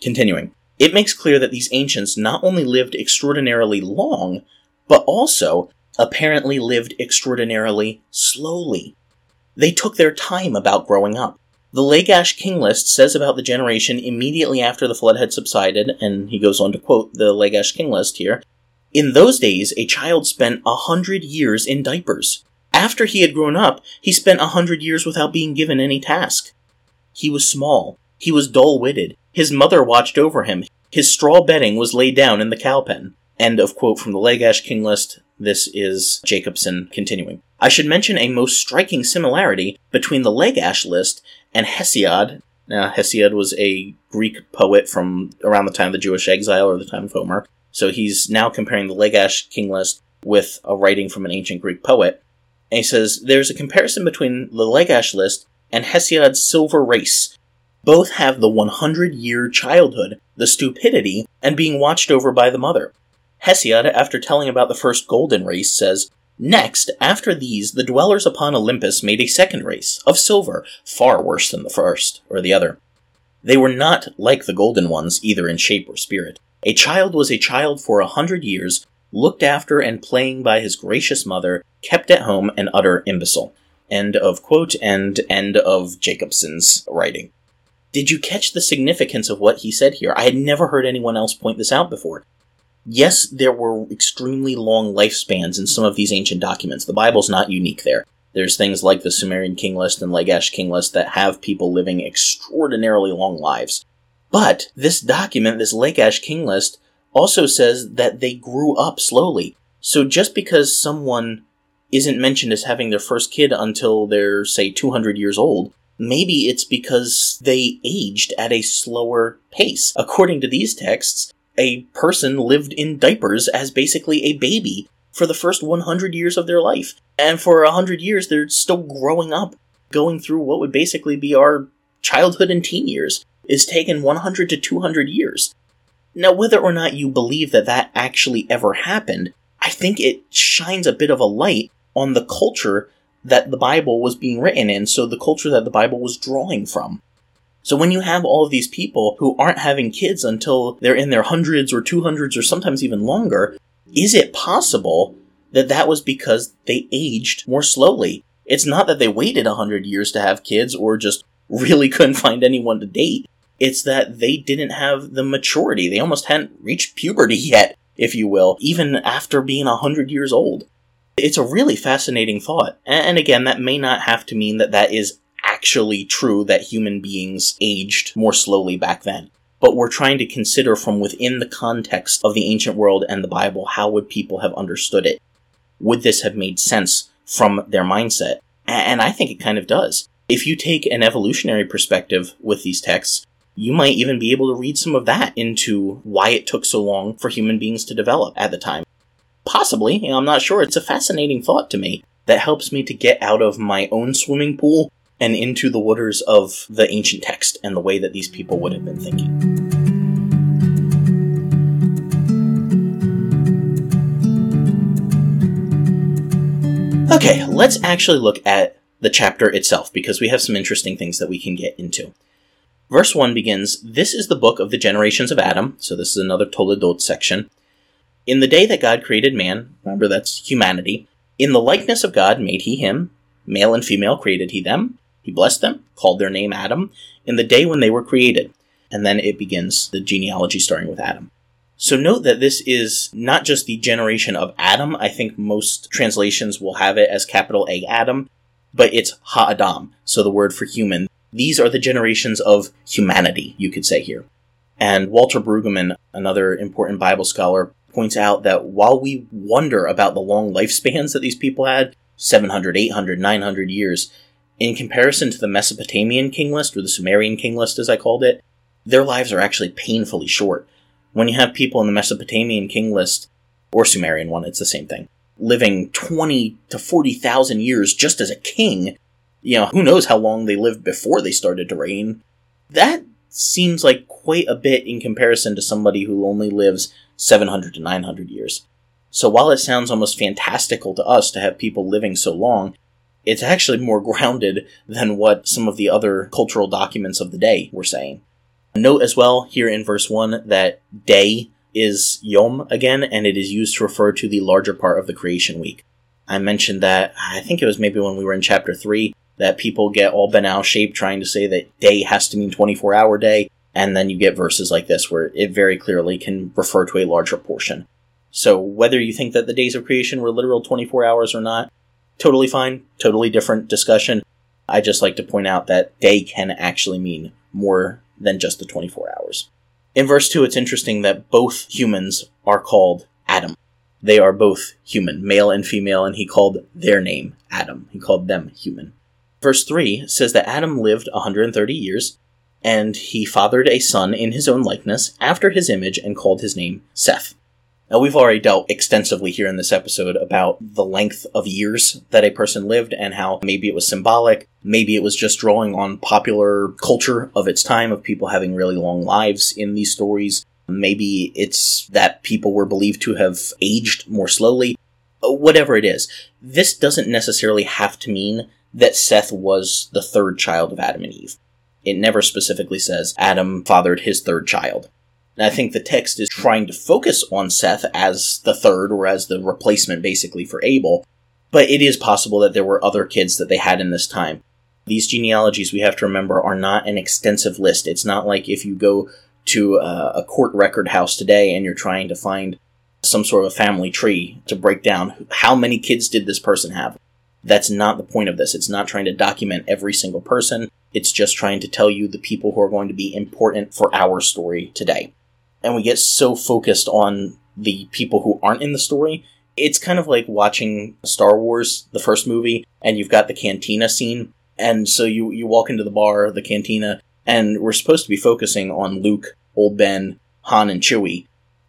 Continuing. It makes clear that these ancients not only lived extraordinarily long, but also apparently lived extraordinarily slowly. They took their time about growing up. The Lagash King list says about the generation immediately after the flood had subsided, and he goes on to quote the Lagash King list here. In those days, a child spent a hundred years in diapers. After he had grown up, he spent a hundred years without being given any task. He was small. He was dull witted. His mother watched over him. His straw bedding was laid down in the cow pen. End of quote from the Lagash King list. This is Jacobsen continuing. I should mention a most striking similarity between the Lagash list and Hesiod. Now, Hesiod was a Greek poet from around the time of the Jewish exile or the time of Homer. So he's now comparing the Lagash king list with a writing from an ancient Greek poet. And he says there's a comparison between the Lagash list and Hesiod's silver race. Both have the 100 year childhood, the stupidity, and being watched over by the mother. Hesiod, after telling about the first golden race, says, Next, after these, the dwellers upon Olympus made a second race, of silver, far worse than the first, or the other. They were not like the golden ones, either in shape or spirit. A child was a child for a hundred years, looked after and playing by his gracious mother, kept at home an utter imbecile. End of quote, and end of Jacobsen's writing. Did you catch the significance of what he said here? I had never heard anyone else point this out before yes, there were extremely long lifespans in some of these ancient documents. The Bible's not unique there. There's things like the Sumerian king list and Lagash king list that have people living extraordinarily long lives. But this document, this Lagash king list, also says that they grew up slowly. So just because someone isn't mentioned as having their first kid until they're, say, 200 years old, maybe it's because they aged at a slower pace. According to these texts, a person lived in diapers as basically a baby for the first 100 years of their life. And for 100 years, they're still growing up, going through what would basically be our childhood and teen years. Is taken 100 to 200 years. Now, whether or not you believe that that actually ever happened, I think it shines a bit of a light on the culture that the Bible was being written in, so the culture that the Bible was drawing from. So when you have all of these people who aren't having kids until they're in their hundreds or two hundreds or sometimes even longer, is it possible that that was because they aged more slowly? It's not that they waited a hundred years to have kids or just really couldn't find anyone to date. It's that they didn't have the maturity. They almost hadn't reached puberty yet, if you will, even after being a hundred years old. It's a really fascinating thought. And again, that may not have to mean that that is actually true that human beings aged more slowly back then. But we're trying to consider from within the context of the ancient world and the Bible how would people have understood it? Would this have made sense from their mindset? And I think it kind of does. If you take an evolutionary perspective with these texts, you might even be able to read some of that into why it took so long for human beings to develop at the time. Possibly, I'm not sure. It's a fascinating thought to me that helps me to get out of my own swimming pool and into the waters of the ancient text and the way that these people would have been thinking. Okay, let's actually look at the chapter itself because we have some interesting things that we can get into. Verse 1 begins This is the book of the generations of Adam. So, this is another Toledot section. In the day that God created man, remember that's humanity, in the likeness of God made he him, male and female created he them. He blessed them, called their name Adam, in the day when they were created. And then it begins the genealogy starting with Adam. So note that this is not just the generation of Adam. I think most translations will have it as capital A Adam, but it's Ha-Adam, so the word for human. These are the generations of humanity, you could say here. And Walter Brueggemann, another important Bible scholar, points out that while we wonder about the long lifespans that these people had 700, 800, 900 years in comparison to the Mesopotamian king list, or the Sumerian king list as I called it, their lives are actually painfully short. When you have people in the Mesopotamian king list, or Sumerian one, it's the same thing, living 20 to 40,000 years just as a king, you know, who knows how long they lived before they started to reign. That seems like quite a bit in comparison to somebody who only lives 700 to 900 years. So while it sounds almost fantastical to us to have people living so long, it's actually more grounded than what some of the other cultural documents of the day were saying. Note as well here in verse 1 that day is Yom again, and it is used to refer to the larger part of the creation week. I mentioned that, I think it was maybe when we were in chapter 3, that people get all banal shaped trying to say that day has to mean 24 hour day, and then you get verses like this where it very clearly can refer to a larger portion. So whether you think that the days of creation were literal 24 hours or not, totally fine, totally different discussion. I just like to point out that day can actually mean more than just the 24 hours. In verse 2, it's interesting that both humans are called Adam. They are both human, male and female, and he called their name Adam. He called them human. Verse 3 says that Adam lived 130 years, and he fathered a son in his own likeness, after his image, and called his name Seth. Now, we've already dealt extensively here in this episode about the length of years that a person lived and how maybe it was symbolic, maybe it was just drawing on popular culture of its time of people having really long lives in these stories. Maybe it's that people were believed to have aged more slowly. Whatever it is, this doesn't necessarily have to mean that Seth was the third child of Adam and Eve. It never specifically says Adam fathered his third child. And I think the text is trying to focus on Seth as the third or as the replacement basically for Abel, but it is possible that there were other kids that they had in this time. These genealogies, we have to remember, are not an extensive list. It's not like if you go to a, court record house today and you're trying to find some sort of a family tree to break down how many kids did this person have. That's not the point of this. It's not trying to document every single person. It's just trying to tell you the people who are going to be important for our story today and we get so focused on the people who aren't in the story. It's kind of like watching Star Wars, the first movie, and you've got the cantina scene. And so you, you walk into the bar, the cantina, and we're supposed to be focusing on Luke, Old Ben, Han, and Chewie.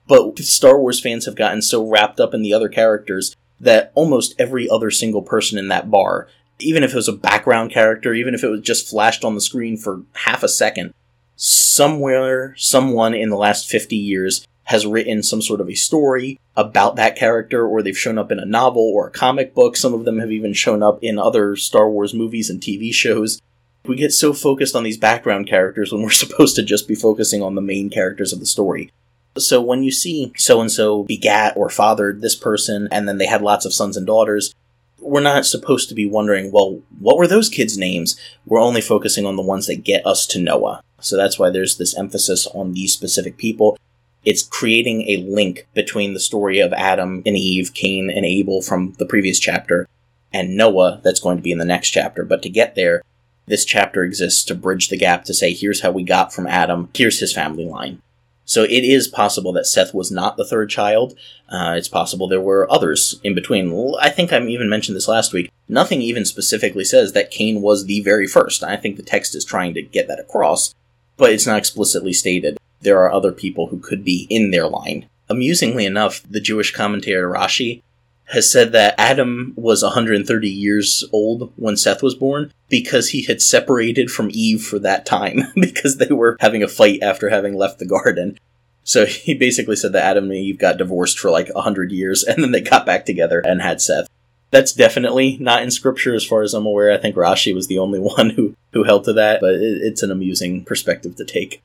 But Star Wars fans have gotten so wrapped up in the other characters that almost every other single person in that bar, even if it was a background character, even if it was just flashed on the screen for half a second, somewhere, someone in the last 50 years has written some sort of a story about that character, or they've shown up in a novel or a comic book. Some of them have even shown up in other Star Wars movies and TV shows. We get so focused on these background characters when we're supposed to just be focusing on the main characters of the story. So when you see so and so begat or fathered this person, and then they had lots of sons and daughters, we're not supposed to be wondering, well, what were those kids' names? We're only focusing on the ones that get us to Noah. So that's why there's this emphasis on these specific people. It's creating a link between the story of Adam and Eve, Cain and Abel from the previous chapter, and Noah that's going to be in the next chapter. But to get there, this chapter exists to bridge the gap to say, here's how we got from Adam, here's his family line. So it is possible that Seth was not the third child. Uh, it's possible there were others in between. I think I even mentioned this last week. Nothing even specifically says that Cain was the very first. I think the text is trying to get that across, but it's not explicitly stated. There are other people who could be in their line. Amusingly enough, the Jewish commentator Rashi has said that Adam was 130 years old when Seth was born because he had separated from Eve for that time because they were having a fight after having left the garden. So he basically said that Adam and Eve got divorced for like 100 years and then they got back together and had Seth. That's definitely not in scripture as far as I'm aware. I think Rashi was the only one who, who held to that, but it, it's an amusing perspective to take.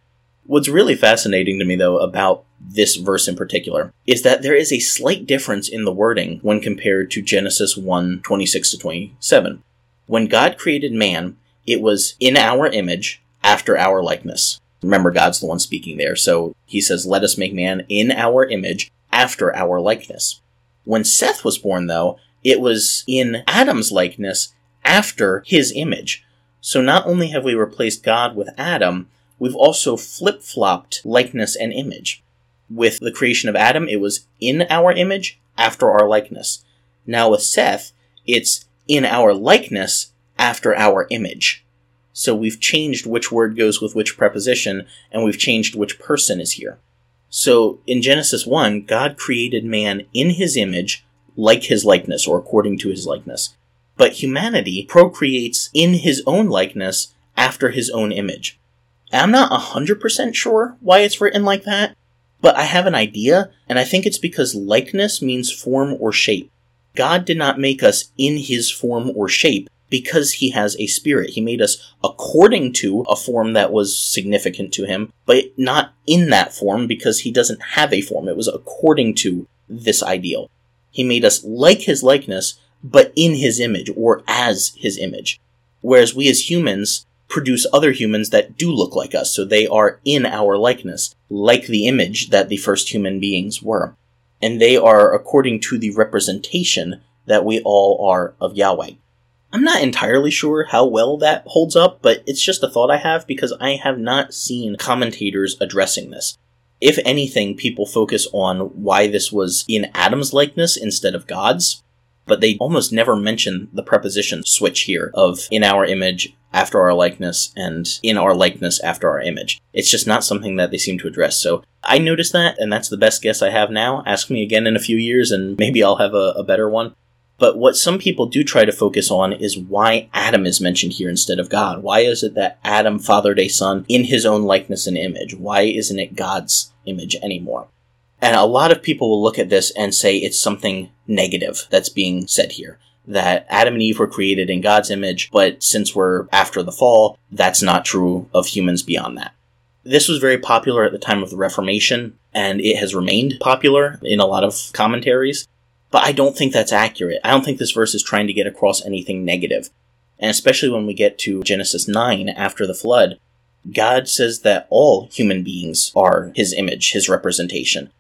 What's really fascinating to me, though, about this verse in particular is that there is a slight difference in the wording when compared to Genesis 1 26 to 27. When God created man, it was in our image, after our likeness. Remember, God's the one speaking there, so he says, Let us make man in our image, after our likeness. When Seth was born, though, it was in Adam's likeness, after his image. So not only have we replaced God with Adam, we've also flip flopped likeness and image. With the creation of Adam, it was in our image, after our likeness. Now with Seth, it's in our likeness, after our image. So we've changed which word goes with which preposition, and we've changed which person is here. So in Genesis 1, God created man in his image, like his likeness, or according to his likeness. But humanity procreates in his own likeness after his own image. I'm not 100% sure why it's written like that, but I have an idea, and I think it's because likeness means form or shape. God did not make us in his form or shape because he has a spirit. He made us according to a form that was significant to him, but not in that form because he doesn't have a form. It was according to this ideal. He made us like his likeness, but in his image or as his image. Whereas we as humans produce other humans that do look like us, so they are in our likeness, like the image that the first human beings were. And they are according to the representation that we all are of Yahweh. I'm not entirely sure how well that holds up, but it's just a thought I have because I have not seen commentators addressing this. If anything, people focus on why this was in Adam's likeness instead of God's, but they almost never mention the preposition switch here of in our image, after our likeness, and in our likeness after our image. It's just not something that they seem to address. So I noticed that, and that's the best guess I have now. Ask me again in a few years, and maybe I'll have a, a better one. But what some people do try to focus on is why Adam is mentioned here instead of God. Why is it that Adam fathered a son in his own likeness and image? Why isn't it God's image anymore? And a lot of people will look at this and say it's something negative that's being said here. That Adam and Eve were created in God's image, but since we're after the fall, that's not true of humans beyond that. This was very popular at the time of the Reformation, and it has remained popular in a lot of commentaries. But I don't think that's accurate. I don't think this verse is trying to get across anything negative. And especially when we get to Genesis 9 after the flood, God says that all human beings are his image, his representation.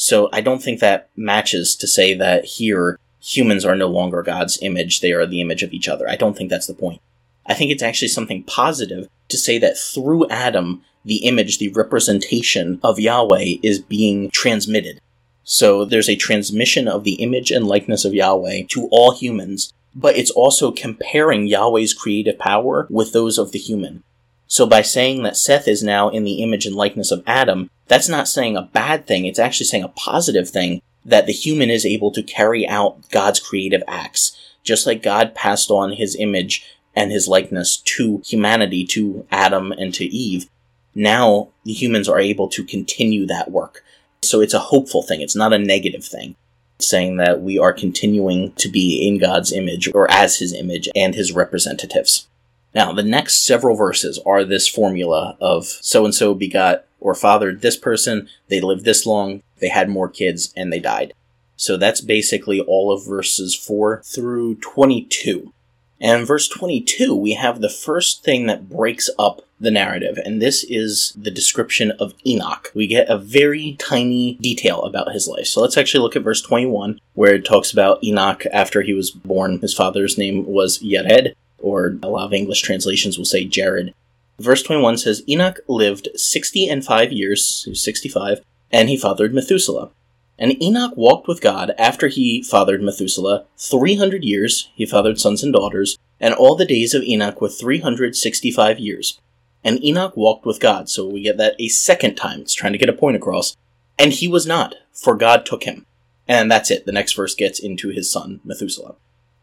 So I don't think that matches to say that here humans are no longer God's image, they are the image of each other. I don't think that's the point. I think it's actually something positive to say that through Adam, the image, the representation of Yahweh is being transmitted. So there's a transmission of the image and likeness of Yahweh to all humans, but it's also comparing Yahweh's creative power with those of the human. So by saying that Seth is now in the image and likeness of Adam, that's not saying a bad thing, it's actually saying a positive thing that the human is able to carry out God's creative acts. Just like God passed on his image and his likeness to humanity, to Adam and to Eve, now the humans are able to continue that work. So it's a hopeful thing, it's not a negative thing. Saying that we are continuing to be in God's image or as his image and his representatives. Now, the next several verses are this formula of so and so begot or fathered this person, they lived this long, they had more kids, and they died. So that's basically all of verses 4 through 22. And verse 22, we have the first thing that breaks up the narrative, and this is the description of Enoch. We get a very tiny detail about his life. So let's actually look at verse 21, where it talks about Enoch after he was born. His father's name was Yared, or a lot of English translations will say Jared. Verse 21 says Enoch lived 60 and 5 years, he was 65, and he fathered Methuselah. And Enoch walked with God after he fathered Methuselah 300 years, he fathered sons and daughters, and all the days of Enoch were 365 years. And Enoch walked with God, so we get that a second time. It's trying to get a point across. And he was not, for God took him. And that's it. The next verse gets into his son, Methuselah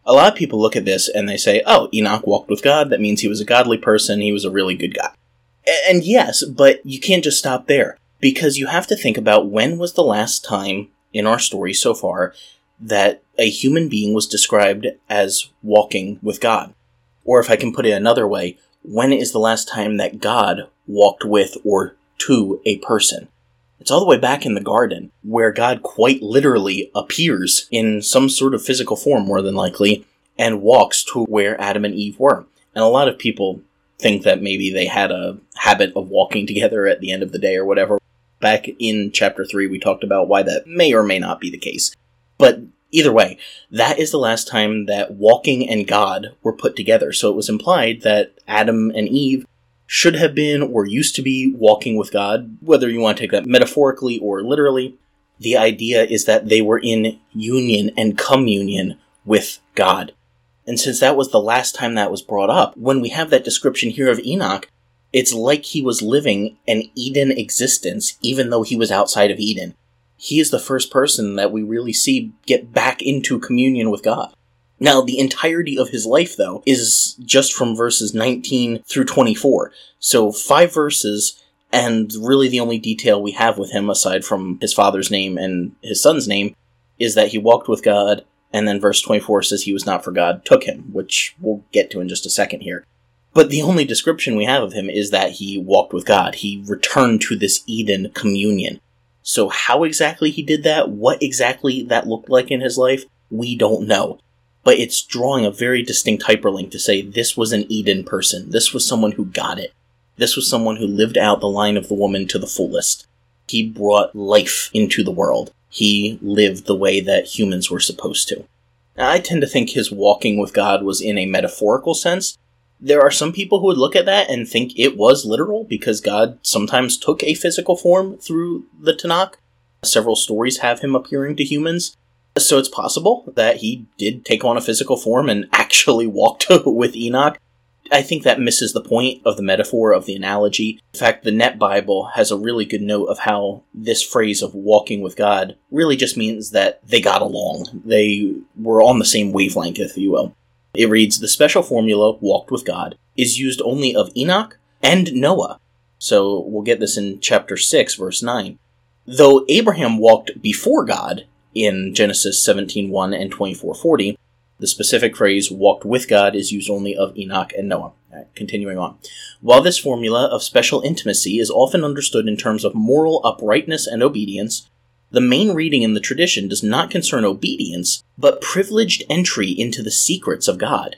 a lot of people look at this and they say, oh, Enoch walked with God. That means he was a godly person. He was a really good guy. And yes, but you can't just stop there because you have to think about when was the last time in our story so far that a human being was described as walking with God. Or if I can put it another way, when is the last time that God walked with or to a person? It's all the way back in the garden, where God quite literally appears in some sort of physical form, more than likely, and walks to where Adam and Eve were. And a lot of people think that maybe they had a habit of walking together at the end of the day or whatever. Back in chapter 3, we talked about why that may or may not be the case. But either way, that is the last time that walking and God were put together. So it was implied that Adam and Eve should have been or used to be walking with God, whether you want to take that metaphorically or literally. The idea is that they were in union and communion with God. And since that was the last time that was brought up, when we have that description here of Enoch, it's like he was living an Eden existence, even though he was outside of Eden. He is the first person that we really see get back into communion with God. Now, the entirety of his life, though, is just from verses 19 through 24. So, five verses, and really the only detail we have with him, aside from his father's name and his son's name, is that he walked with God, and then verse 24 says he was not for God, took him, which we'll get to in just a second here. But the only description we have of him is that he walked with God. He returned to this Eden communion. So, how exactly he did that, what exactly that looked like in his life, we don't know but it's drawing a very distinct hyperlink to say this was an Eden person. This was someone who got it. This was someone who lived out the line of the woman to the fullest. He brought life into the world. He lived the way that humans were supposed to. Now, I tend to think his walking with God was in a metaphorical sense. There are some people who would look at that and think it was literal because God sometimes took a physical form through the Tanakh. Several stories have him appearing to humans. So it's possible that he did take on a physical form and actually walked with Enoch. I think that misses the point of the metaphor of the analogy. In fact, the Net Bible has a really good note of how this phrase of walking with God really just means that they got along. They were on the same wavelength, if you will. It reads The special formula, walked with God, is used only of Enoch and Noah. So we'll get this in chapter 6, verse 9. Though Abraham walked before God, in Genesis 17:1 and 24:40, the specific phrase walked with God is used only of Enoch and Noah. Right, continuing on. While this formula of special intimacy is often understood in terms of moral uprightness and obedience, the main reading in the tradition does not concern obedience, but privileged entry into the secrets of God.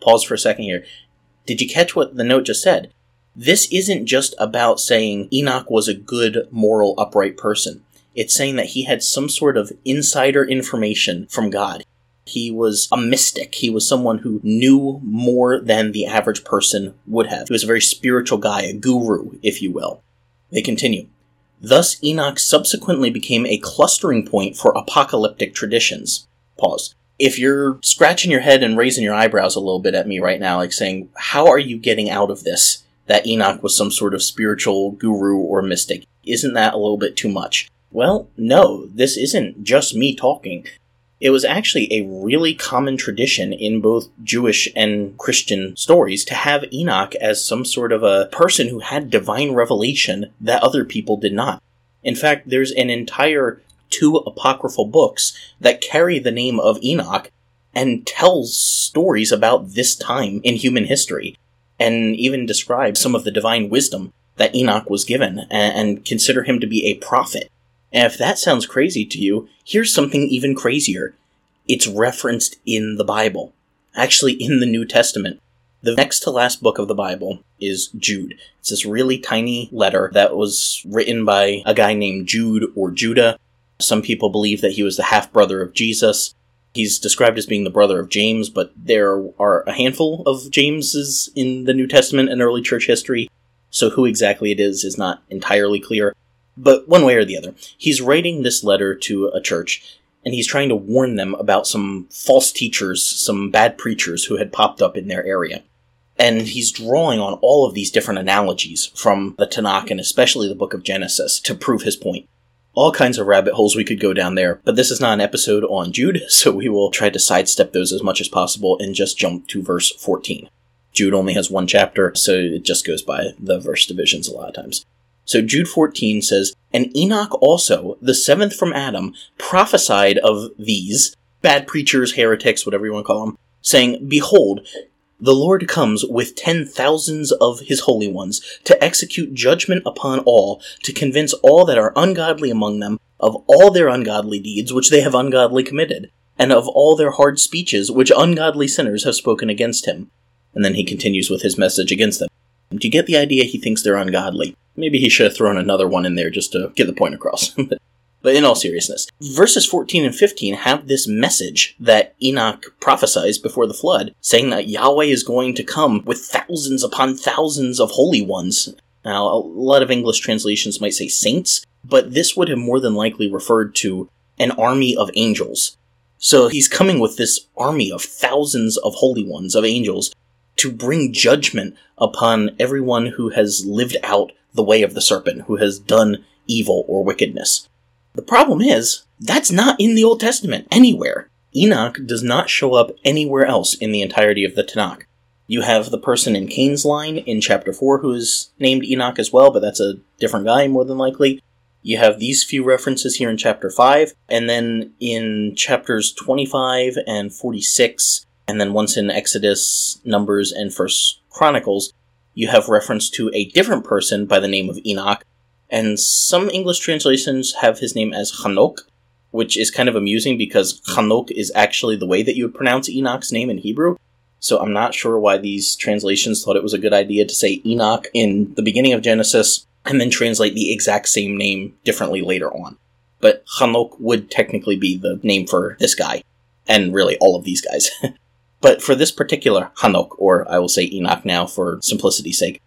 Pause for a second here. Did you catch what the note just said? This isn't just about saying Enoch was a good, moral, upright person. It's saying that he had some sort of insider information from God. He was a mystic. He was someone who knew more than the average person would have. He was a very spiritual guy, a guru, if you will. They continue. Thus, Enoch subsequently became a clustering point for apocalyptic traditions. Pause. If you're scratching your head and raising your eyebrows a little bit at me right now, like saying, How are you getting out of this? that Enoch was some sort of spiritual guru or mystic. Isn't that a little bit too much? Well, no, this isn't just me talking. It was actually a really common tradition in both Jewish and Christian stories to have Enoch as some sort of a person who had divine revelation that other people did not. In fact, there's an entire two apocryphal books that carry the name of Enoch and tells stories about this time in human history and even describe some of the divine wisdom that Enoch was given and, consider him to be a prophet. And if that sounds crazy to you, here's something even crazier. It's referenced in the Bible. Actually, in the New Testament. The next to last book of the Bible is Jude. It's this really tiny letter that was written by a guy named Jude or Judah. Some people believe that he was the half brother of Jesus. He's described as being the brother of James, but there are a handful of Jameses in the New Testament and early church history, so who exactly it is is not entirely clear. But one way or the other, he's writing this letter to a church, and he's trying to warn them about some false teachers, some bad preachers who had popped up in their area. And he's drawing on all of these different analogies from the Tanakh and especially the book of Genesis to prove his point. All kinds of rabbit holes we could go down there, but this is not an episode on Jude, so we will try to sidestep those as much as possible and just jump to verse 14. Jude only has one chapter, so it just goes by the verse divisions a lot of times. So Jude 14 says, And Enoch also, the seventh from Adam, prophesied of these, bad preachers, heretics, whatever you want to call them, saying, Behold, the Lord comes with ten thousands of his holy ones to execute judgment upon all, to convince all that are ungodly among them of all their ungodly deeds which they have ungodly committed, and of all their hard speeches which ungodly sinners have spoken against him. And then he continues with his message against them. Do you get the idea he thinks they're ungodly? Maybe he should have thrown another one in there just to get the point across. but in all seriousness, verses 14 and 15 have this message that Enoch prophesies before the flood, saying that Yahweh is going to come with thousands upon thousands of holy ones. Now, a lot of English translations might say saints, but this would have more than likely referred to an army of angels. So he's coming with this army of thousands of holy ones, of angels, to bring judgment upon everyone who has lived out the way of the serpent, who has done evil or wickedness. The problem is, that's not in the Old Testament anywhere. Enoch does not show up anywhere else in the entirety of the Tanakh. You have the person in Cain's line in chapter 4 who is named Enoch as well, but that's a different guy more than likely. You have these few references here in chapter 5, and then in chapters 25 and 46, and then once in Exodus, Numbers, and First Chronicles, you have reference to a different person by the name of Enoch, and some English translations have his name as Hanok, which is kind of amusing because Hanok is actually the way that you would pronounce Enoch's name in Hebrew. So I'm not sure why these translations thought it was a good idea to say Enoch in the beginning of Genesis and then translate the exact same name differently later on. But Hanok would technically be the name for this guy, and really all of these guys. But for this particular Hanok, or I will say Enoch now for simplicity's sake,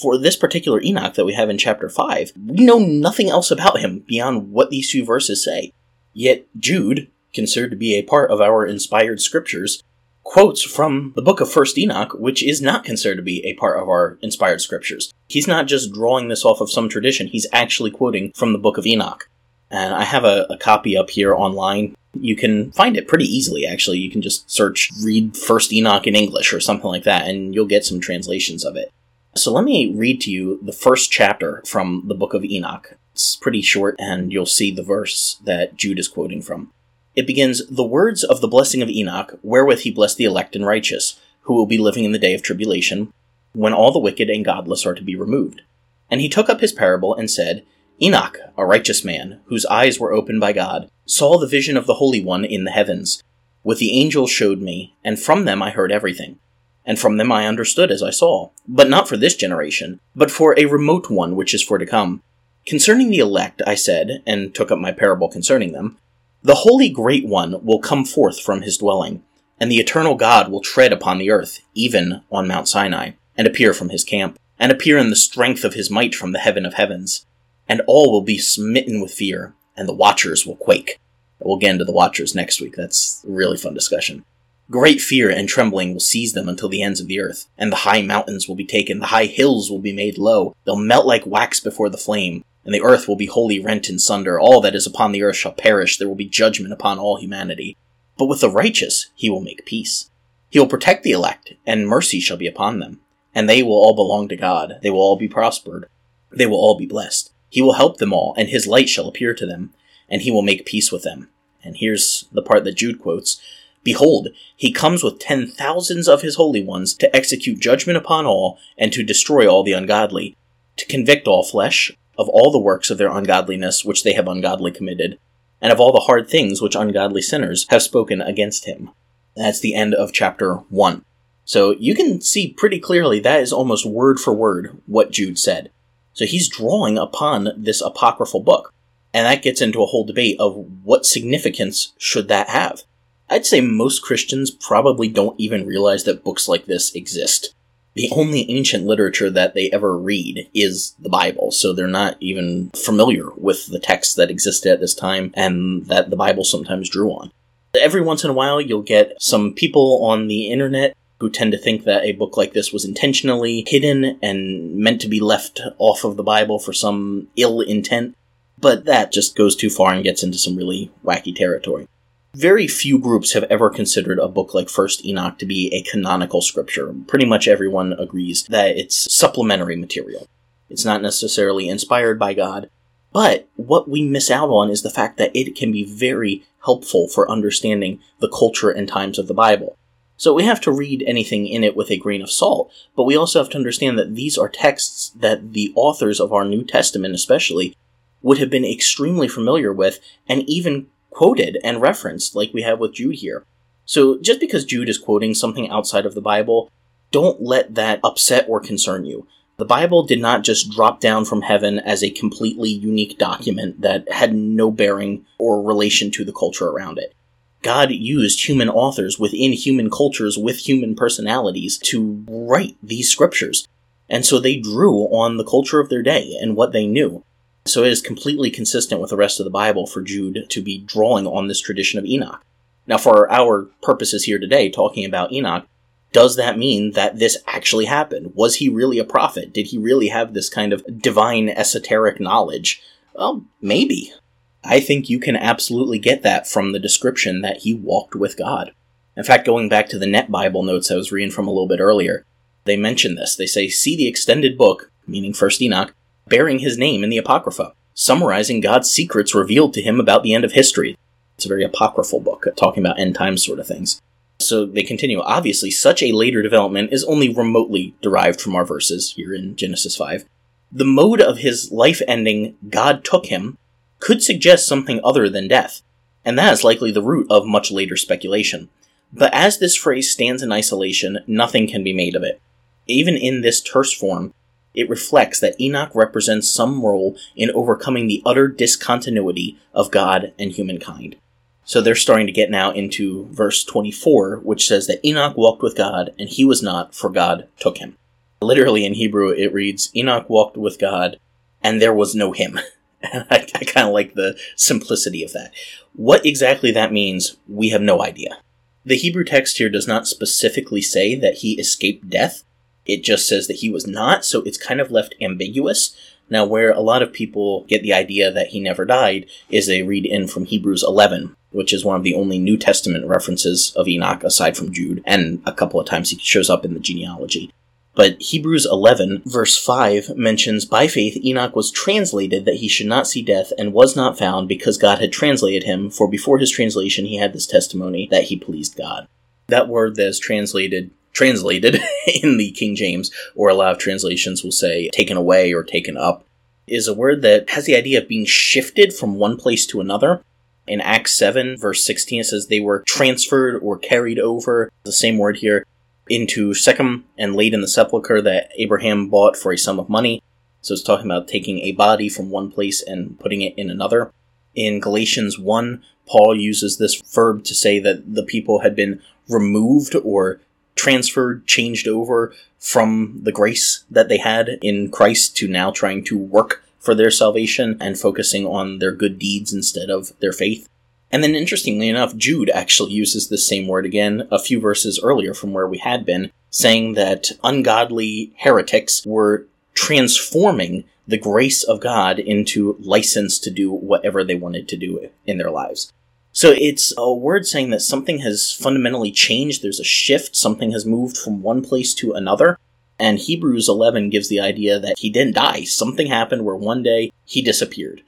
for this particular Enoch that we have in chapter 5, we know nothing else about him beyond what these two verses say. Yet Jude, considered to be a part of our inspired scriptures, quotes from the book of First Enoch, which is not considered to be a part of our inspired scriptures. He's not just drawing this off of some tradition, he's actually quoting from the book of Enoch. And I have a, a copy up here online you can find it pretty easily, actually. You can just search read First Enoch in English or something like that, and you'll get some translations of it. So let me read to you the first chapter from the book of Enoch. It's pretty short, and you'll see the verse that Jude is quoting from. It begins The words of the blessing of Enoch, wherewith he blessed the elect and righteous, who will be living in the day of tribulation, when all the wicked and godless are to be removed. And he took up his parable and said, Enoch, a righteous man, whose eyes were opened by God, saw the vision of the Holy One in the heavens. With the angels showed me, and from them I heard everything. And from them I understood as I saw, but not for this generation, but for a remote one which is for to come. Concerning the elect, I said, and took up my parable concerning them, The Holy Great One will come forth from his dwelling, and the eternal God will tread upon the earth, even on Mount Sinai, and appear from his camp, and appear in the strength of his might from the heaven of heavens and all will be smitten with fear, and the watchers will quake. We'll get into the watchers next week. That's a really fun discussion. Great fear and trembling will seize them until the ends of the earth, and the high mountains will be taken, the high hills will be made low, they'll melt like wax before the flame, and the earth will be wholly rent in sunder, all that is upon the earth shall perish, there will be judgment upon all humanity. But with the righteous he will make peace. He will protect the elect, and mercy shall be upon them. And they will all belong to God, they will all be prospered, they will all be blessed. He will help them all, and his light shall appear to them, and he will make peace with them. And here's the part that Jude quotes Behold, he comes with ten thousands of his holy ones to execute judgment upon all, and to destroy all the ungodly, to convict all flesh of all the works of their ungodliness which they have ungodly committed, and of all the hard things which ungodly sinners have spoken against him. That's the end of chapter 1. So you can see pretty clearly that is almost word for word what Jude said. So he's drawing upon this apocryphal book. And that gets into a whole debate of what significance should that have. I'd say most Christians probably don't even realize that books like this exist. The only ancient literature that they ever read is the Bible, so they're not even familiar with the texts that existed at this time and that the Bible sometimes drew on. Every once in a while, you'll get some people on the internet who tend to think that a book like this was intentionally hidden and meant to be left off of the Bible for some ill intent, but that just goes too far and gets into some really wacky territory. Very few groups have ever considered a book like First Enoch to be a canonical scripture. Pretty much everyone agrees that it's supplementary material. It's not necessarily inspired by God, but what we miss out on is the fact that it can be very helpful for understanding the culture and times of the Bible. So we have to read anything in it with a grain of salt, but we also have to understand that these are texts that the authors of our New Testament, especially, would have been extremely familiar with and even quoted and referenced, like we have with Jude here. So just because Jude is quoting something outside of the Bible, don't let that upset or concern you. The Bible did not just drop down from heaven as a completely unique document that had no bearing or relation to the culture around it. God used human authors within human cultures with human personalities to write these scriptures. And so they drew on the culture of their day and what they knew. So it is completely consistent with the rest of the Bible for Jude to be drawing on this tradition of Enoch. Now, for our purposes here today, talking about Enoch, does that mean that this actually happened? Was he really a prophet? Did he really have this kind of divine esoteric knowledge? Well, maybe. I think you can absolutely get that from the description that he walked with God. In fact, going back to the Net Bible notes I was reading from a little bit earlier, they mention this. They say, see the extended book, meaning First Enoch, bearing his name in the Apocrypha, summarizing God's secrets revealed to him about the end of history. It's a very apocryphal book, talking about end times sort of things. So they continue. Obviously, such a later development is only remotely derived from our verses here in Genesis 5. The mode of his life ending, God took him, could suggest something other than death, and that is likely the root of much later speculation. But as this phrase stands in isolation, nothing can be made of it. Even in this terse form, it reflects that Enoch represents some role in overcoming the utter discontinuity of God and humankind. So they're starting to get now into verse 24, which says that Enoch walked with God, and he was not, for God took him. Literally in Hebrew, it reads, Enoch walked with God, and there was no him. I, I kind of like the simplicity of that. What exactly that means, we have no idea. The Hebrew text here does not specifically say that he escaped death. It just says that he was not, so it's kind of left ambiguous. Now, where a lot of people get the idea that he never died is they read in from Hebrews 11, which is one of the only New Testament references of Enoch aside from Jude, and a couple of times he shows up in the genealogy. But Hebrews 11, verse 5, mentions by faith Enoch was translated that he should not see death and was not found because God had translated him, for before his translation he had this testimony that he pleased God. That word that is translated translated in the King James, or a lot of translations will say taken away or taken up, is a word that has the idea of being shifted from one place to another. In Acts 7, verse 16, it says they were transferred or carried over. The same word here into Shechem and laid in the sepulchre that Abraham bought for a sum of money. So it's talking about taking a body from one place and putting it in another. In Galatians 1, Paul uses this verb to say that the people had been removed or transferred, changed over from the grace that they had in Christ to now trying to work for their salvation and focusing on their good deeds instead of their faith. And then, interestingly enough, Jude actually uses the same word again a few verses earlier from where we had been, saying that ungodly heretics were transforming the grace of God into license to do whatever they wanted to do in their lives. So it's a word saying that something has fundamentally changed, there's a shift, something has moved from one place to another. And Hebrews 11 gives the idea that he didn't die. Something happened where one day he disappeared.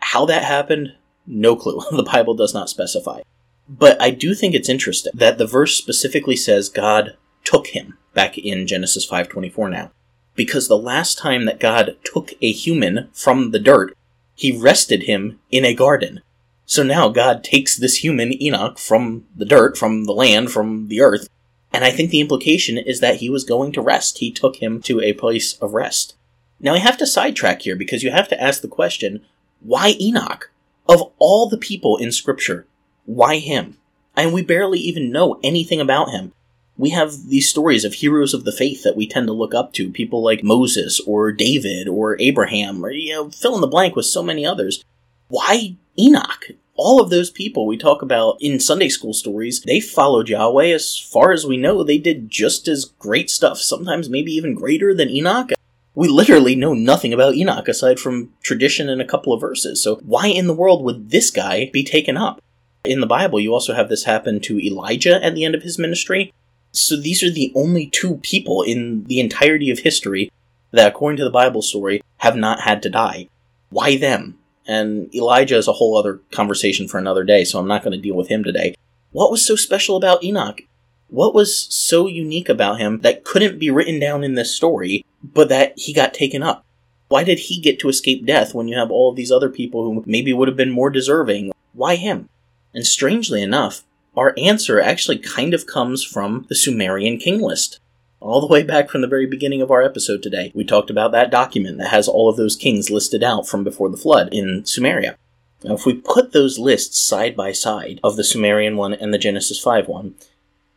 How that happened, no clue. the Bible does not specify. But I do think it's interesting that the verse specifically says God took him back in Genesis 5:24 now. Because the last time that God took a human from the dirt, he rested him in a garden. So now God takes this human Enoch from the dirt, from the land, from the earth, and I think the implication is that he was going to rest. He took him to a place of rest. Now I have to sidetrack here because you have to ask the question, why Enoch? Of all the people in scripture, why him? And we barely even know anything about him. We have these stories of heroes of the faith that we tend to look up to, people like Moses or David or Abraham or, you know, fill in the blank with so many others. Why Enoch? all of those people we talk about in Sunday school stories, they followed Yahweh as far as we know. They did just as great stuff, sometimes maybe even greater than Enoch. We literally know nothing about Enoch aside from tradition and a couple of verses. So why in the world would this guy be taken up? In the Bible, you also have this happen to Elijah at the end of his ministry. So these are the only two people in the entirety of history that, according to the Bible story, have not had to die. Why them? And Elijah is a whole other conversation for another day, so I'm not going to deal with him today. What was so special about Enoch? What was so unique about him that couldn't be written down in this story, but that he got taken up? Why did he get to escape death when you have all of these other people who maybe would have been more deserving? Why him? And strangely enough, our answer actually kind of comes from the Sumerian king list all the way back from the very beginning of our episode today. We talked about that document that has all of those kings listed out from before the flood in Sumeria. Now, if we put those lists side by side of the Sumerian one and the Genesis 5 one,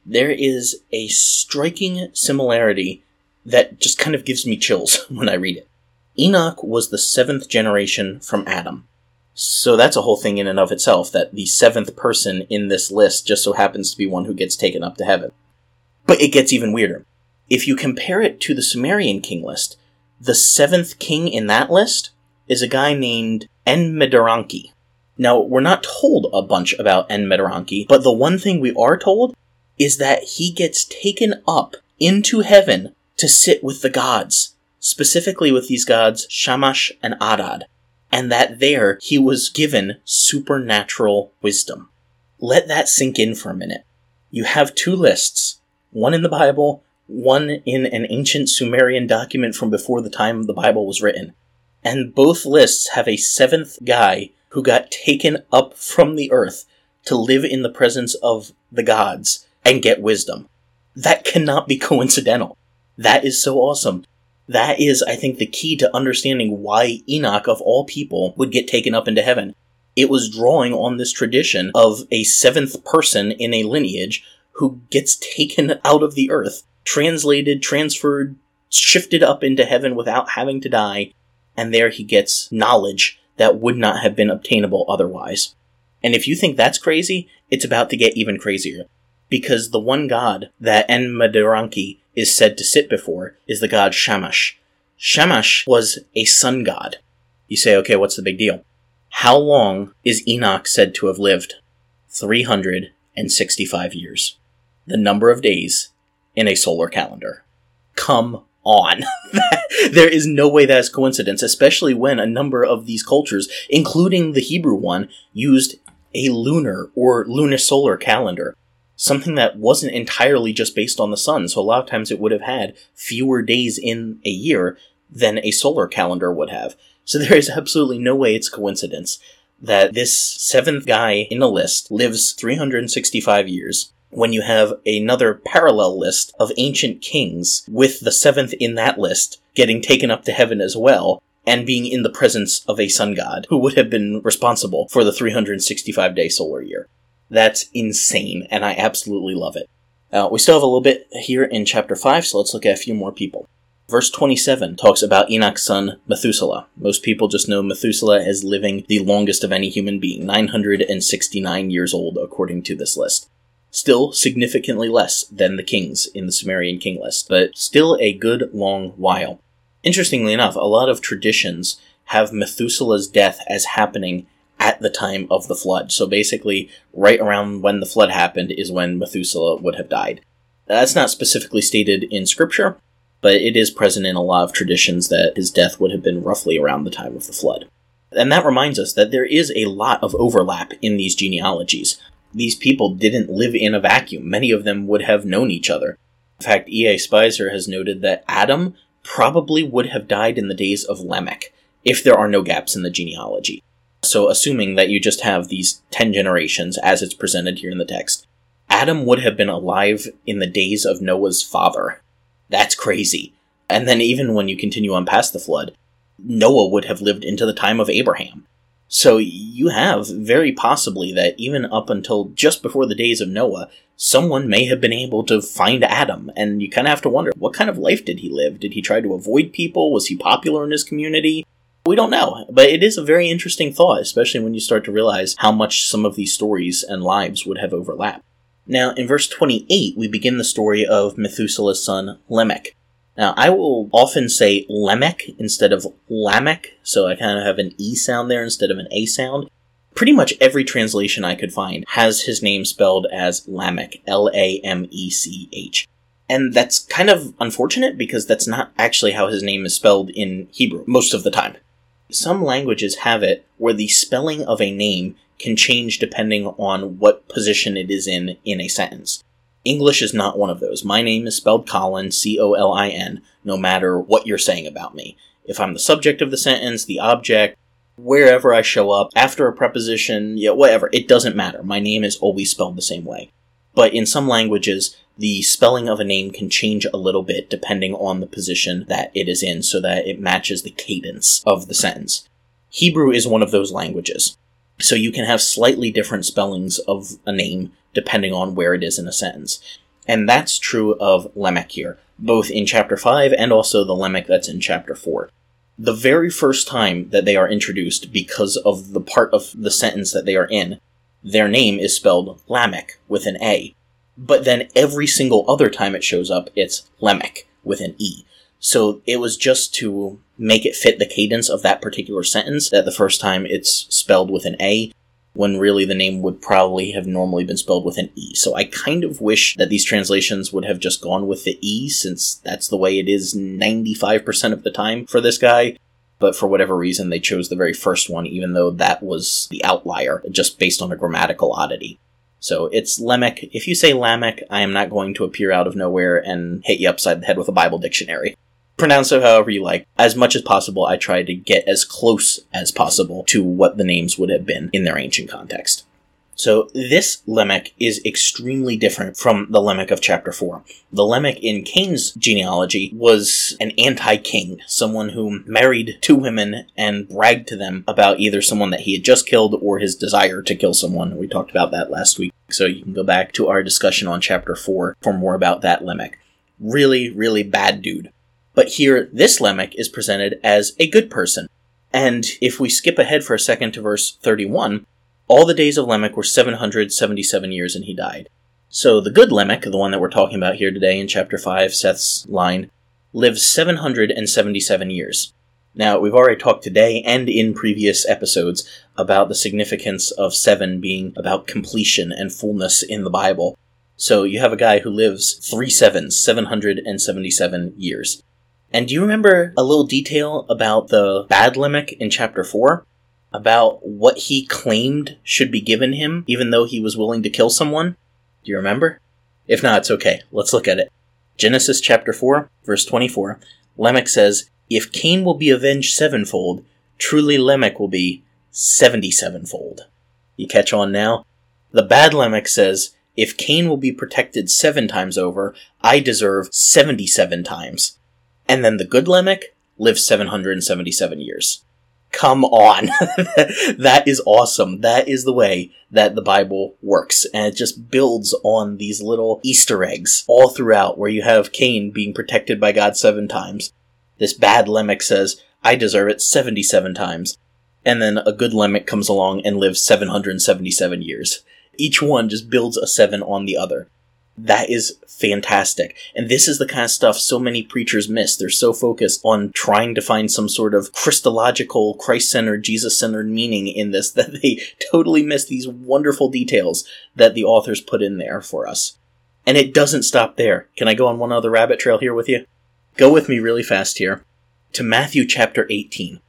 there is a striking similarity that just kind of gives me chills when I read it. Enoch was the seventh generation from Adam. So that's a whole thing in and of itself that the seventh person in this list just so happens to be one who gets taken up to heaven. But it gets even weirder. If you compare it to the Sumerian king list, the seventh king in that list is a guy named Enmedaranki. Now, we're not told a bunch about Enmedaranki, but the one thing we are told is that he gets taken up into heaven to sit with the gods, specifically with these gods Shamash and Adad, and that there he was given supernatural wisdom. Let that sink in for a minute. You have two lists, one in the Bible one in an ancient Sumerian document from before the time the Bible was written. And both lists have a seventh guy who got taken up from the earth to live in the presence of the gods and get wisdom. That cannot be coincidental. That is so awesome. That is, I think, the key to understanding why Enoch, of all people, would get taken up into heaven. It was drawing on this tradition of a seventh person in a lineage who gets taken out of the earth translated, transferred, shifted up into heaven without having to die, and there he gets knowledge that would not have been obtainable otherwise. And if you think that's crazy, it's about to get even crazier. Because the one god that Enmedaranki is said to sit before is the god Shamash. Shamash was a sun god. You say, okay, what's the big deal? How long is Enoch said to have lived? 365 years. The number of days in a solar calendar. Come on. there is no way that's coincidence, especially when a number of these cultures, including the Hebrew one, used a lunar or lunisolar calendar. Something that wasn't entirely just based on the sun, so a lot of times it would have had fewer days in a year than a solar calendar would have. So there is absolutely no way it's coincidence that this seventh guy in the list lives 365 years when you have another parallel list of ancient kings, with the seventh in that list getting taken up to heaven as well, and being in the presence of a sun god who would have been responsible for the 365 day solar year. That's insane, and I absolutely love it. Uh, we still have a little bit here in chapter 5, so let's look at a few more people. Verse 27 talks about Enoch's son Methuselah. Most people just know Methuselah as living the longest of any human being, 969 years old, according to this list. Still significantly less than the kings in the Sumerian king list, but still a good long while. Interestingly enough, a lot of traditions have Methuselah's death as happening at the time of the flood. So basically, right around when the flood happened is when Methuselah would have died. That's not specifically stated in scripture, but it is present in a lot of traditions that his death would have been roughly around the time of the flood. And that reminds us that there is a lot of overlap in these genealogies. These people didn't live in a vacuum. Many of them would have known each other. In fact, E.A. Speiser has noted that Adam probably would have died in the days of Lamech, if there are no gaps in the genealogy. So, assuming that you just have these 10 generations as it's presented here in the text, Adam would have been alive in the days of Noah's father. That's crazy. And then even when you continue on past the flood, Noah would have lived into the time of Abraham. So you have very possibly that even up until just before the days of Noah, someone may have been able to find Adam, and you kind of have to wonder what kind of life did he live? Did he try to avoid people? Was he popular in his community? We don't know, but it is a very interesting thought, especially when you start to realize how much some of these stories and lives would have overlapped. Now, in verse 28, we begin the story of Methuselah's son, Lamech. Now, I will often say Lamech instead of Lamech, so I kind of have an E sound there instead of an A sound. Pretty much every translation I could find has his name spelled as Lamech, L A M E C H. And that's kind of unfortunate because that's not actually how his name is spelled in Hebrew most of the time. Some languages have it where the spelling of a name can change depending on what position it is in in a sentence. English is not one of those. My name is spelled Colin, C O L I N, no matter what you're saying about me. If I'm the subject of the sentence, the object, wherever I show up, after a preposition, yeah, whatever, it doesn't matter. My name is always spelled the same way. But in some languages, the spelling of a name can change a little bit depending on the position that it is in so that it matches the cadence of the sentence. Hebrew is one of those languages. So you can have slightly different spellings of a name depending on where it is in a sentence. And that's true of Lamech here, both in chapter 5 and also the Lamech that's in chapter 4. The very first time that they are introduced, because of the part of the sentence that they are in, their name is spelled Lamech with an A. But then every single other time it shows up, it's Lamech with an E. So it was just to make it fit the cadence of that particular sentence that the first time it's spelled with an A, when really the name would probably have normally been spelled with an E. So I kind of wish that these translations would have just gone with the E, since that's the way it is 95% of the time for this guy. But for whatever reason, they chose the very first one, even though that was the outlier, just based on a grammatical oddity. So it's Lamech. If you say Lamech, I am not going to appear out of nowhere and hit you upside the head with a Bible dictionary pronounce it however you like. As much as possible, I try to get as close as possible to what the names would have been in their ancient context. So this Lamech is extremely different from the Lamech of chapter 4. The Lamech in Cain's genealogy was an anti-king, someone who married two women and bragged to them about either someone that he had just killed or his desire to kill someone. We talked about that last week. So you can go back to our discussion on chapter 4 for more about that Lamech. Really, really bad dude. But here, this Lamech is presented as a good person. And if we skip ahead for a second to verse 31, all the days of Lamech were 777 years and he died. So the good Lamech, the one that we're talking about here today in chapter 5, Seth's line, lives 777 years. Now, we've already talked today and in previous episodes about the significance of seven being about completion and fullness in the Bible. So you have a guy who lives three sevens, 777 years. And do you remember a little detail about the bad Lamech in chapter 4? About what he claimed should be given him, even though he was willing to kill someone? Do you remember? If not, it's okay. Let's look at it. Genesis chapter 4, verse 24. Lamech says, If Cain will be avenged sevenfold, truly Lamech will be seventy sevenfold. You catch on now? The bad Lamech says, If Cain will be protected seven times over, I deserve seventy-seven times and then the good Lamech lives 777 years. Come on. that is awesome. That is the way that the Bible works. And it just builds on these little Easter eggs all throughout where you have Cain being protected by God seven times. this bad Lamech says, I deserve it 77 times. And then a good Lamech comes along and lives 777 years. Each one just builds a 7 on the other. That is fantastic. And this is the kind of stuff so many preachers miss. They're so focused on trying to find some sort of Christological, Christ centered, Jesus centered meaning in this that they totally miss these wonderful details that the authors put in there for us. And it doesn't stop there. Can I go on one other rabbit trail here with you? Go with me really fast here to Matthew chapter 18.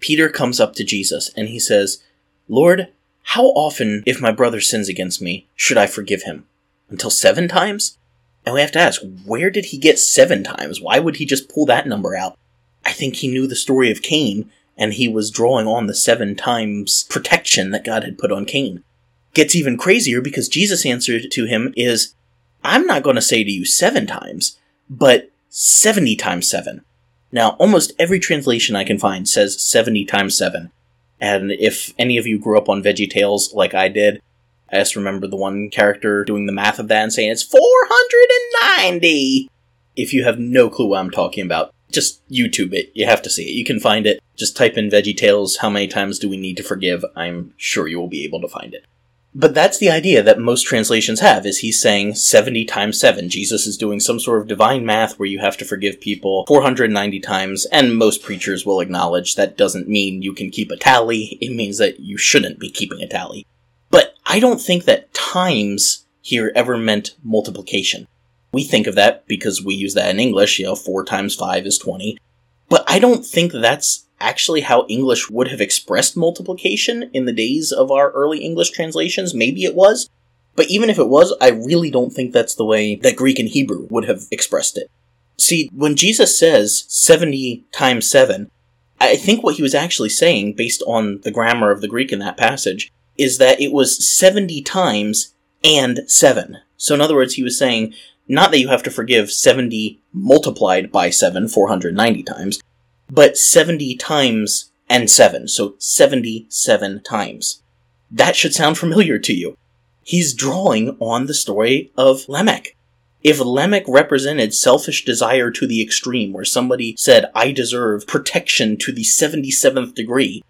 Peter comes up to Jesus and he says, Lord, how often, if my brother sins against me, should I forgive him? Until seven times? And we have to ask, where did he get seven times? Why would he just pull that number out? I think he knew the story of Cain, and he was drawing on the seven times protection that God had put on Cain. Gets even crazier because Jesus' answer to him is, I'm not going to say to you seven times, but 70 times seven. Now, almost every translation I can find says 70 times 7. And if any of you grew up on Veggie Tales like I did, I just remember the one character doing the math of that and saying it's 490! If you have no clue what I'm talking about, just YouTube it. You have to see it. You can find it. Just type in Veggie Tales, how many times do we need to forgive? I'm sure you will be able to find it. But that's the idea that most translations have, is he's saying 70 times 7. Jesus is doing some sort of divine math where you have to forgive people 490 times, and most preachers will acknowledge that doesn't mean you can keep a tally, it means that you shouldn't be keeping a tally. I don't think that times here ever meant multiplication. We think of that because we use that in English, you know, 4 times 5 is 20. But I don't think that's actually how English would have expressed multiplication in the days of our early English translations. Maybe it was. But even if it was, I really don't think that's the way that Greek and Hebrew would have expressed it. See, when Jesus says 70 times 7, I think what he was actually saying, based on the grammar of the Greek in that passage, is that it was 70 times and 7. So in other words, he was saying, not that you have to forgive 70 multiplied by 7, 490 times, but 70 times and 7, so 77 times. That should sound familiar to you. He's drawing on the story of Lamech. If Lamech represented selfish desire to the extreme, where somebody said, I deserve protection to the 77th degree,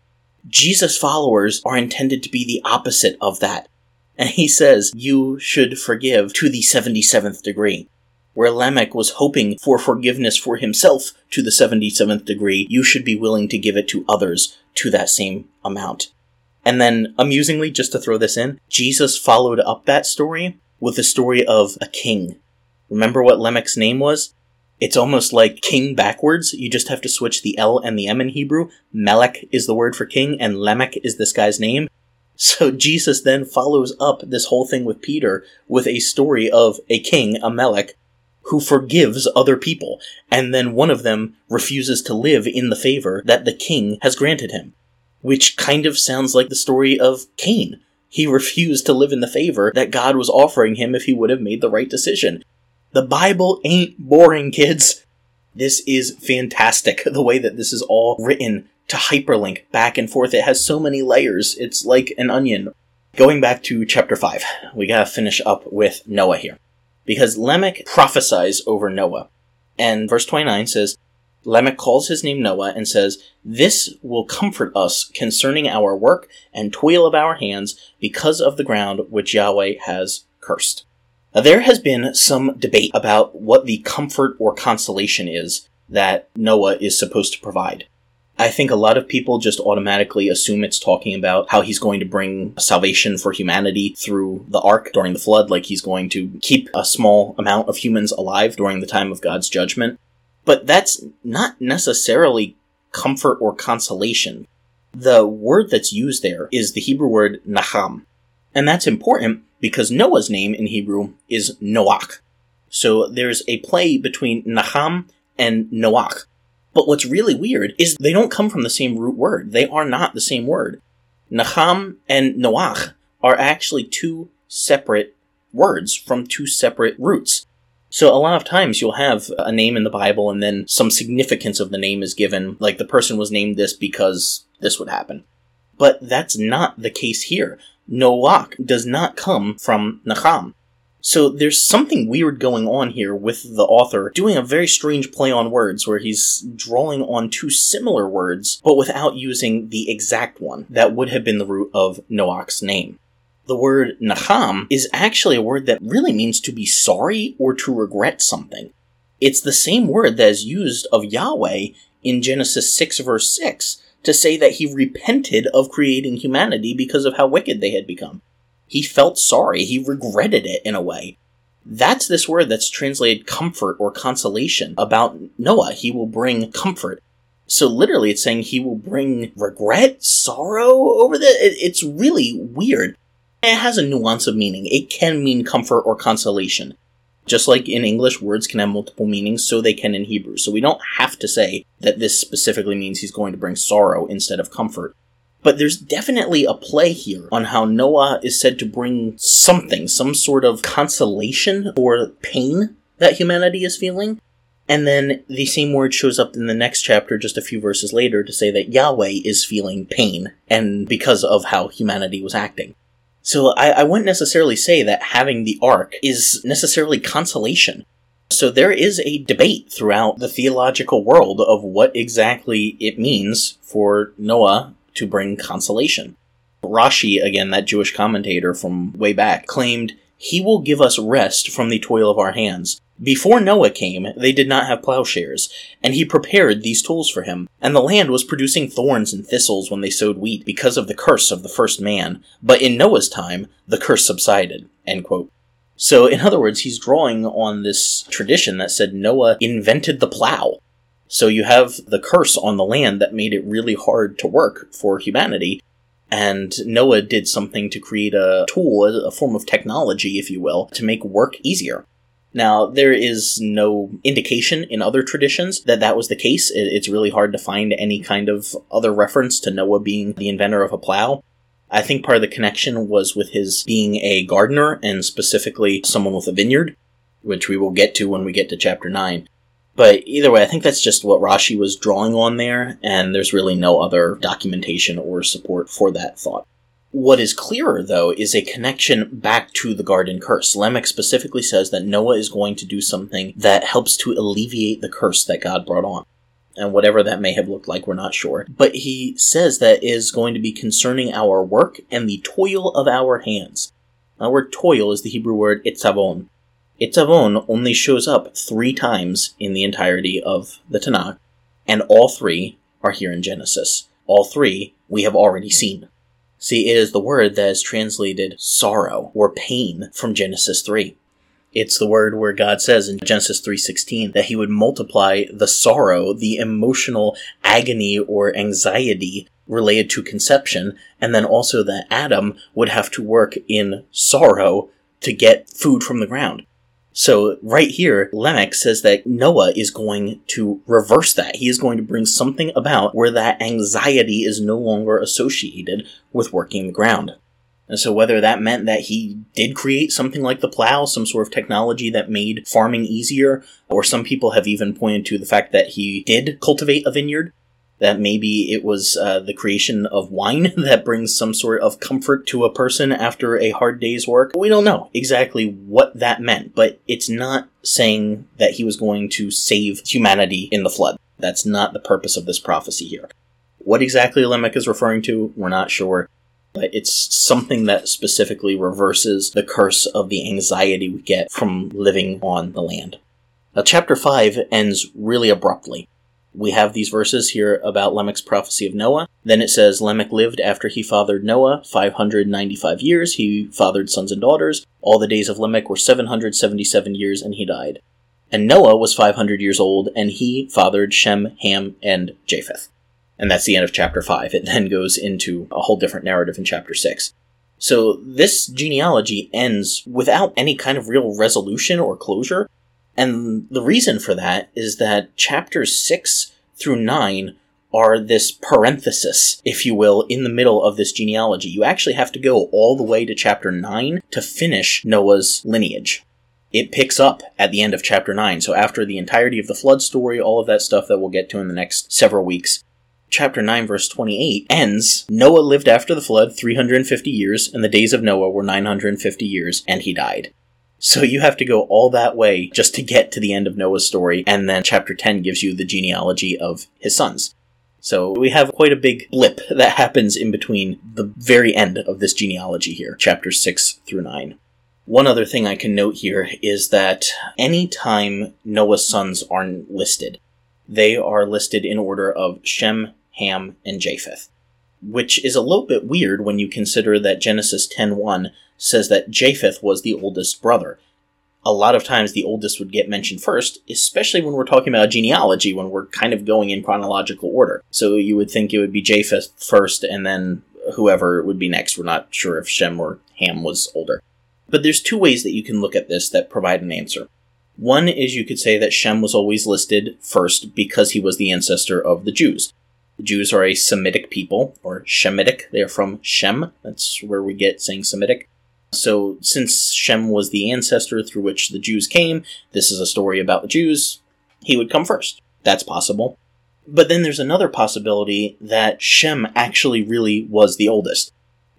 Jesus' followers are intended to be the opposite of that. And he says, You should forgive to the 77th degree where Lamech was hoping for forgiveness for himself to the 77th degree, you should be willing to give it to others to that same amount. And then, amusingly, just to throw this in, Jesus followed up that story with the story of a king. Remember what Lamech's name was? It's almost like king backwards. You just have to switch the L and the M in Hebrew. Melech is the word for king, and Lamech is this guy's name. So Jesus then follows up this whole thing with Peter with a story of a king, a Melech, who forgives other people, and then one of them refuses to live in the favor that the king has granted him. Which kind of sounds like the story of Cain. He refused to live in the favor that God was offering him if he would have made the right decision. The Bible ain't boring, kids. This is fantastic, the way that this is all written to hyperlink back and forth. It has so many layers, it's like an onion. Going back to chapter 5, we gotta finish up with Noah here because Lamech prophesies over Noah. And verse 29 says, Lamech calls his name Noah and says, This will comfort us concerning our work and toil of our hands because of the ground which Yahweh has cursed. Now, there has been some debate about what the comfort or consolation is that Noah is supposed to provide. I think a lot of people just automatically assume it's talking about how he's going to bring salvation for humanity through the ark during the flood, like he's going to keep a small amount of humans alive during the time of God's judgment. But that's not necessarily comfort or consolation. The word that's used there is the Hebrew word naham. And that's important because Noah's name in Hebrew is Noach. So there's a play between Naham and Noach. But what's really weird is they don't come from the same root word. They are not the same word. Naham and Noach are actually two separate words from two separate roots. So a lot of times you'll have a name in the Bible and then some significance of the name is given, like the person was named this because this would happen. But that's not the case here. Noach does not come from Naham. So there's something weird going on here with the author doing a very strange play on words where he's drawing on two similar words, but without using the exact one that would have been the root of Noach's name. The word nacham is actually a word that really means to be sorry or to regret something. It's the same word that is used of Yahweh in Genesis 6 verse 6 to say that he repented of creating humanity because of how wicked they had become. He felt sorry. He regretted it in a way. That's this word that's translated comfort or consolation about Noah. He will bring comfort. So literally, it's saying he will bring regret, sorrow over the. It, it's really weird. It has a nuance of meaning. It can mean comfort or consolation. Just like in English, words can have multiple meanings, so they can in Hebrew. So we don't have to say that this specifically means he's going to bring sorrow instead of comfort. But there's definitely a play here on how Noah is said to bring something, some sort of consolation or pain that humanity is feeling. And then the same word shows up in the next chapter just a few verses later to say that Yahweh is feeling pain and because of how humanity was acting. So I, I wouldn't necessarily say that having the ark is necessarily consolation. So there is a debate throughout the theological world of what exactly it means for Noah to bring consolation. Rashi, again, that Jewish commentator from way back, claimed, He will give us rest from the toil of our hands. Before Noah came, they did not have plowshares, and he prepared these tools for him. And the land was producing thorns and thistles when they sowed wheat because of the curse of the first man. But in Noah's time, the curse subsided. So, in other words, he's drawing on this tradition that said Noah invented the plow. So you have the curse on the land that made it really hard to work for humanity. And Noah did something to create a tool, a form of technology, if you will, to make work easier. Now, there is no indication in other traditions that that was the case. It's really hard to find any kind of other reference to Noah being the inventor of a plow. I think part of the connection was with his being a gardener and specifically someone with a vineyard, which we will get to when we get to chapter 9. But either way, I think that's just what Rashi was drawing on there, and there's really no other documentation or support for that thought. What is clearer, though, is a connection back to the garden curse. Lamech specifically says that Noah is going to do something that helps to alleviate the curse that God brought on. And whatever that may have looked like, we're not sure. But he says that is going to be concerning our work and the toil of our hands. Our toil is the Hebrew word itzavon, Itzavon only shows up three times in the entirety of the Tanakh, and all three are here in Genesis. All three we have already seen. See, it is the word that is translated sorrow or pain from Genesis 3. It's the word where God says in Genesis 3:16 that he would multiply the sorrow, the emotional agony or anxiety related to conception, and then also that Adam would have to work in sorrow to get food from the ground. So right here, Lamech says that Noah is going to reverse that. He is going to bring something about where that anxiety is no longer associated with working the ground. And so whether that meant that he did create something like the plow, some sort of technology that made farming easier, or some people have even pointed to the fact that he did cultivate a vineyard, that maybe it was uh, the creation of wine that brings some sort of comfort to a person after a hard day's work. We don't know exactly what that meant, but it's not saying that he was going to save humanity in the flood. That's not the purpose of this prophecy here. What exactly Lamech is referring to, we're not sure, but it's something that specifically reverses the curse of the anxiety we get from living on the land. Now, chapter 5 ends really abruptly we have these verses here about Lamech's prophecy of Noah. Then it says, Lamech lived after he fathered Noah 595 years. He fathered sons and daughters. All the days of Lamech were 777 years, and he died. And Noah was 500 years old, and he fathered Shem, Ham, and Japheth. And that's the end of chapter 5. It then goes into a whole different narrative in chapter 6. So this genealogy ends without any kind of real resolution or closure. And the reason for that is that chapters 6 through 9 are this parenthesis, if you will, in the middle of this genealogy. You actually have to go all the way to chapter 9 to finish Noah's lineage. It picks up at the end of chapter 9. So after the entirety of the flood story, all of that stuff that we'll get to in the next several weeks, chapter 9 verse 28 ends, Noah lived after the flood 350 years, and the days of Noah were 950 years, and he died. So you have to go all that way just to get to the end of Noah's story, and then chapter 10 gives you the genealogy of his sons. So we have quite a big blip that happens in between the very end of this genealogy here, chapters 6 through 9. One other thing I can note here is that anytime Noah's sons are listed, they are listed in order of Shem, Ham, and Japheth, which is a little bit weird when you consider that Genesis 10:1 says that Japheth was the oldest brother. A lot of times the oldest would get mentioned first, especially when we're talking about genealogy, when we're kind of going in chronological order. So you would think it would be Japheth first and then whoever would be next. We're not sure if Shem or Ham was older. But there's two ways that you can look at this that provide an answer. One is you could say that Shem was always listed first because he was the ancestor of the Jews. The Jews are a Semitic people, or Shemitic. They are from Shem. That's where we get saying Semitic. So, since Shem was the ancestor through which the Jews came, this is a story about the Jews, he would come first. That's possible. But then there's another possibility that Shem actually really was the oldest.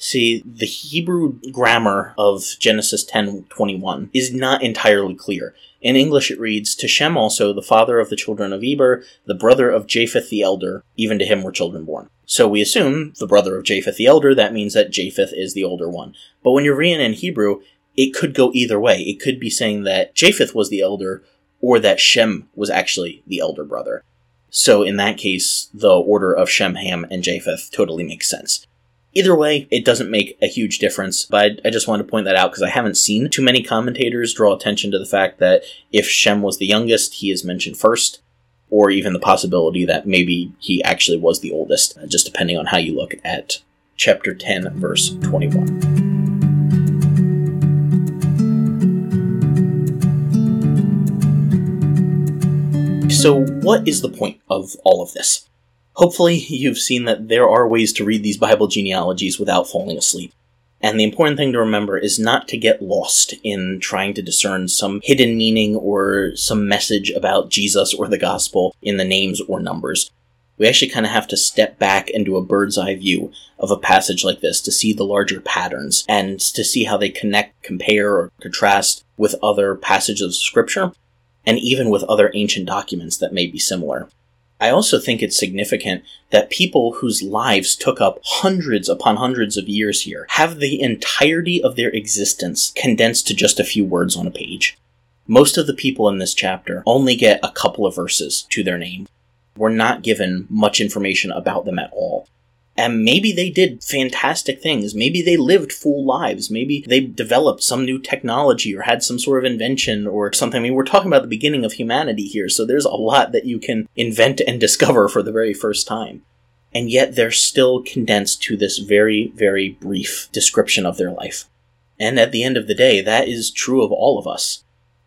See, the Hebrew grammar of Genesis 10:21 is not entirely clear. In English it reads, To Shem also, the father of the children of Eber, the brother of Japheth the elder, even to him were children born. So we assume the brother of Japheth the elder, that means that Japheth is the older one. But when you're reading in Hebrew, it could go either way. It could be saying that Japheth was the elder, or that Shem was actually the elder brother. So in that case, the order of Shem, Ham, and Japheth totally makes sense. Either way, it doesn't make a huge difference, but I just wanted to point that out because I haven't seen too many commentators draw attention to the fact that if Shem was the youngest, he is mentioned first, or even the possibility that maybe he actually was the oldest, uh, just depending on how you look at chapter 10, verse 21. So, what is the point of all of this? Hopefully, you've seen that there are ways to read these Bible genealogies without falling asleep. And the important thing to remember is not to get lost in trying to discern some hidden meaning or some message about Jesus or the gospel in the names or numbers. We actually kind of have to step back and do a bird's eye view of a passage like this to see the larger patterns and to see how they connect, compare, or contrast with other passages of scripture and even with other ancient documents that may be similar. I also think it's significant that people whose lives took up hundreds upon hundreds of years here have the entirety of their existence condensed to just a few words on a page. Most of the people in this chapter only get a couple of verses to their name. We're not given much information about them at all. And maybe they did fantastic things. Maybe they lived full lives. Maybe they developed some new technology or had some sort of invention or something. I mean, we're talking about the beginning of humanity here, so there's a lot that you can invent and discover for the very first time. And yet they're still condensed to this very, very brief description of their life. And at the end of the day, that is true of all of us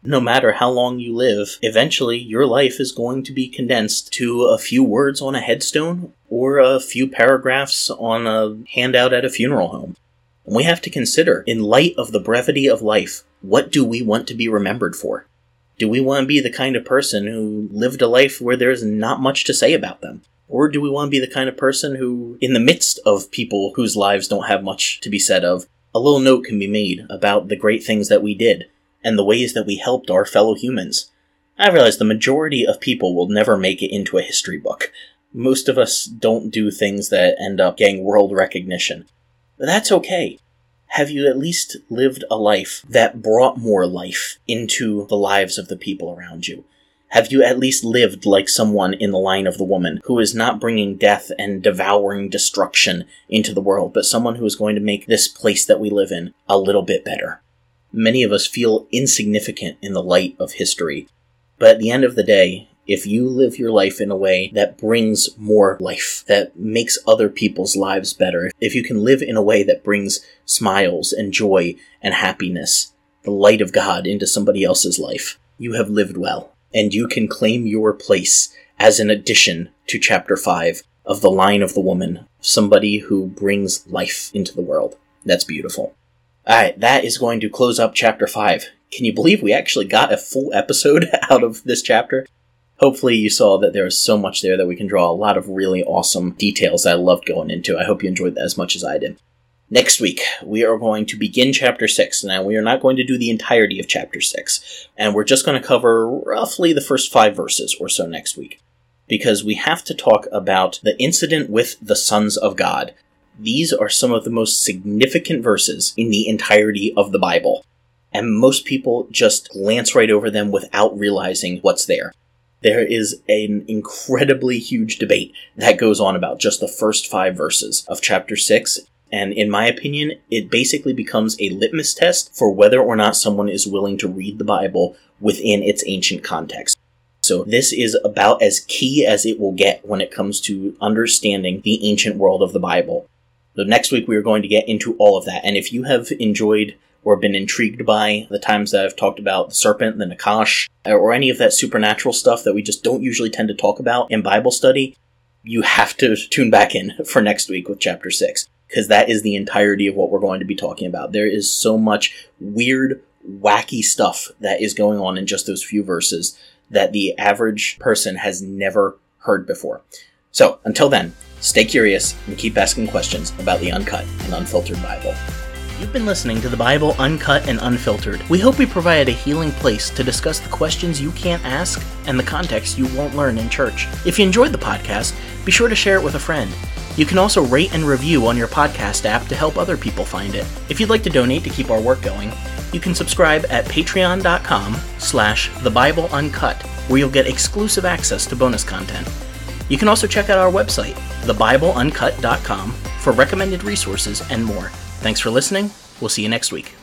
no matter how long you live, eventually your life is going to be condensed to a few words on a headstone or a few paragraphs on a handout at a funeral home. And we have to consider, in light of the brevity of life, what do we want to be remembered for? Do we want to be the kind of person who lived a life where there's not much to say about them? Or do we want to be the kind of person who, in the midst of people whose lives don't have much to be said of, a little note can be made about the great things that we did, and the ways that we helped our fellow humans. I realize the majority of people will never make it into a history book. Most of us don't do things that end up getting world recognition. But that's okay. Have you at least lived a life that brought more life into the lives of the people around you? Have you at least lived like someone in the line of the woman who is not bringing death and devouring destruction into the world, but someone who is going to make this place that we live in a little bit better? Many of us feel insignificant in the light of history. But at the end of the day, if you live your life in a way that brings more life, that makes other people's lives better, if you can live in a way that brings smiles and joy and happiness, the light of God into somebody else's life, you have lived well. And you can claim your place as an addition to chapter 5 of the line of the woman, somebody who brings life into the world. That's beautiful. Alright, that is going to close up chapter 5. Can you believe we actually got a full episode out of this chapter? Hopefully, you saw that there was so much there that we can draw a lot of really awesome details that I loved going into. I hope you enjoyed that as much as I did. Next week, we are going to begin chapter 6. Now, we are not going to do the entirety of chapter 6, and we're just going to cover roughly the first five verses or so next week. Because we have to talk about the incident with the sons of God. These are some of the most significant verses in the entirety of the Bible, and most people just glance right over them without realizing what's there. There is an incredibly huge debate that goes on about just the first five verses of chapter 6, and in my opinion, it basically becomes a litmus test for whether or not someone is willing to read the Bible within its ancient context. So this is about as key as it will get when it comes to understanding the ancient world of the Bible. So next week we are going to get into all of that. And if you have enjoyed or been intrigued by the times that I've talked about the serpent, the Nakash, or any of that supernatural stuff that we just don't usually tend to talk about in Bible study, you have to tune back in for next week with chapter 6 because that is the entirety of what we're going to be talking about. There is so much weird, wacky stuff that is going on in just those few verses that the average person has never heard before. So, until then, stay curious and keep asking questions about the uncut and unfiltered Bible. You've been listening to the Bible Uncut and Unfiltered. We hope we provide a healing place to discuss the questions you can't ask and the context you won't learn in church. If you enjoyed the podcast, be sure to share it with a friend. You can also rate and review on your podcast app to help other people find it. If you'd like to donate to keep our work going, you can subscribe at patreon.com slash the Bible Uncut, where you'll get exclusive access to bonus content. You can also check out our website, thebibleuncut.com, for recommended resources and more. Thanks for listening. We'll see you next week.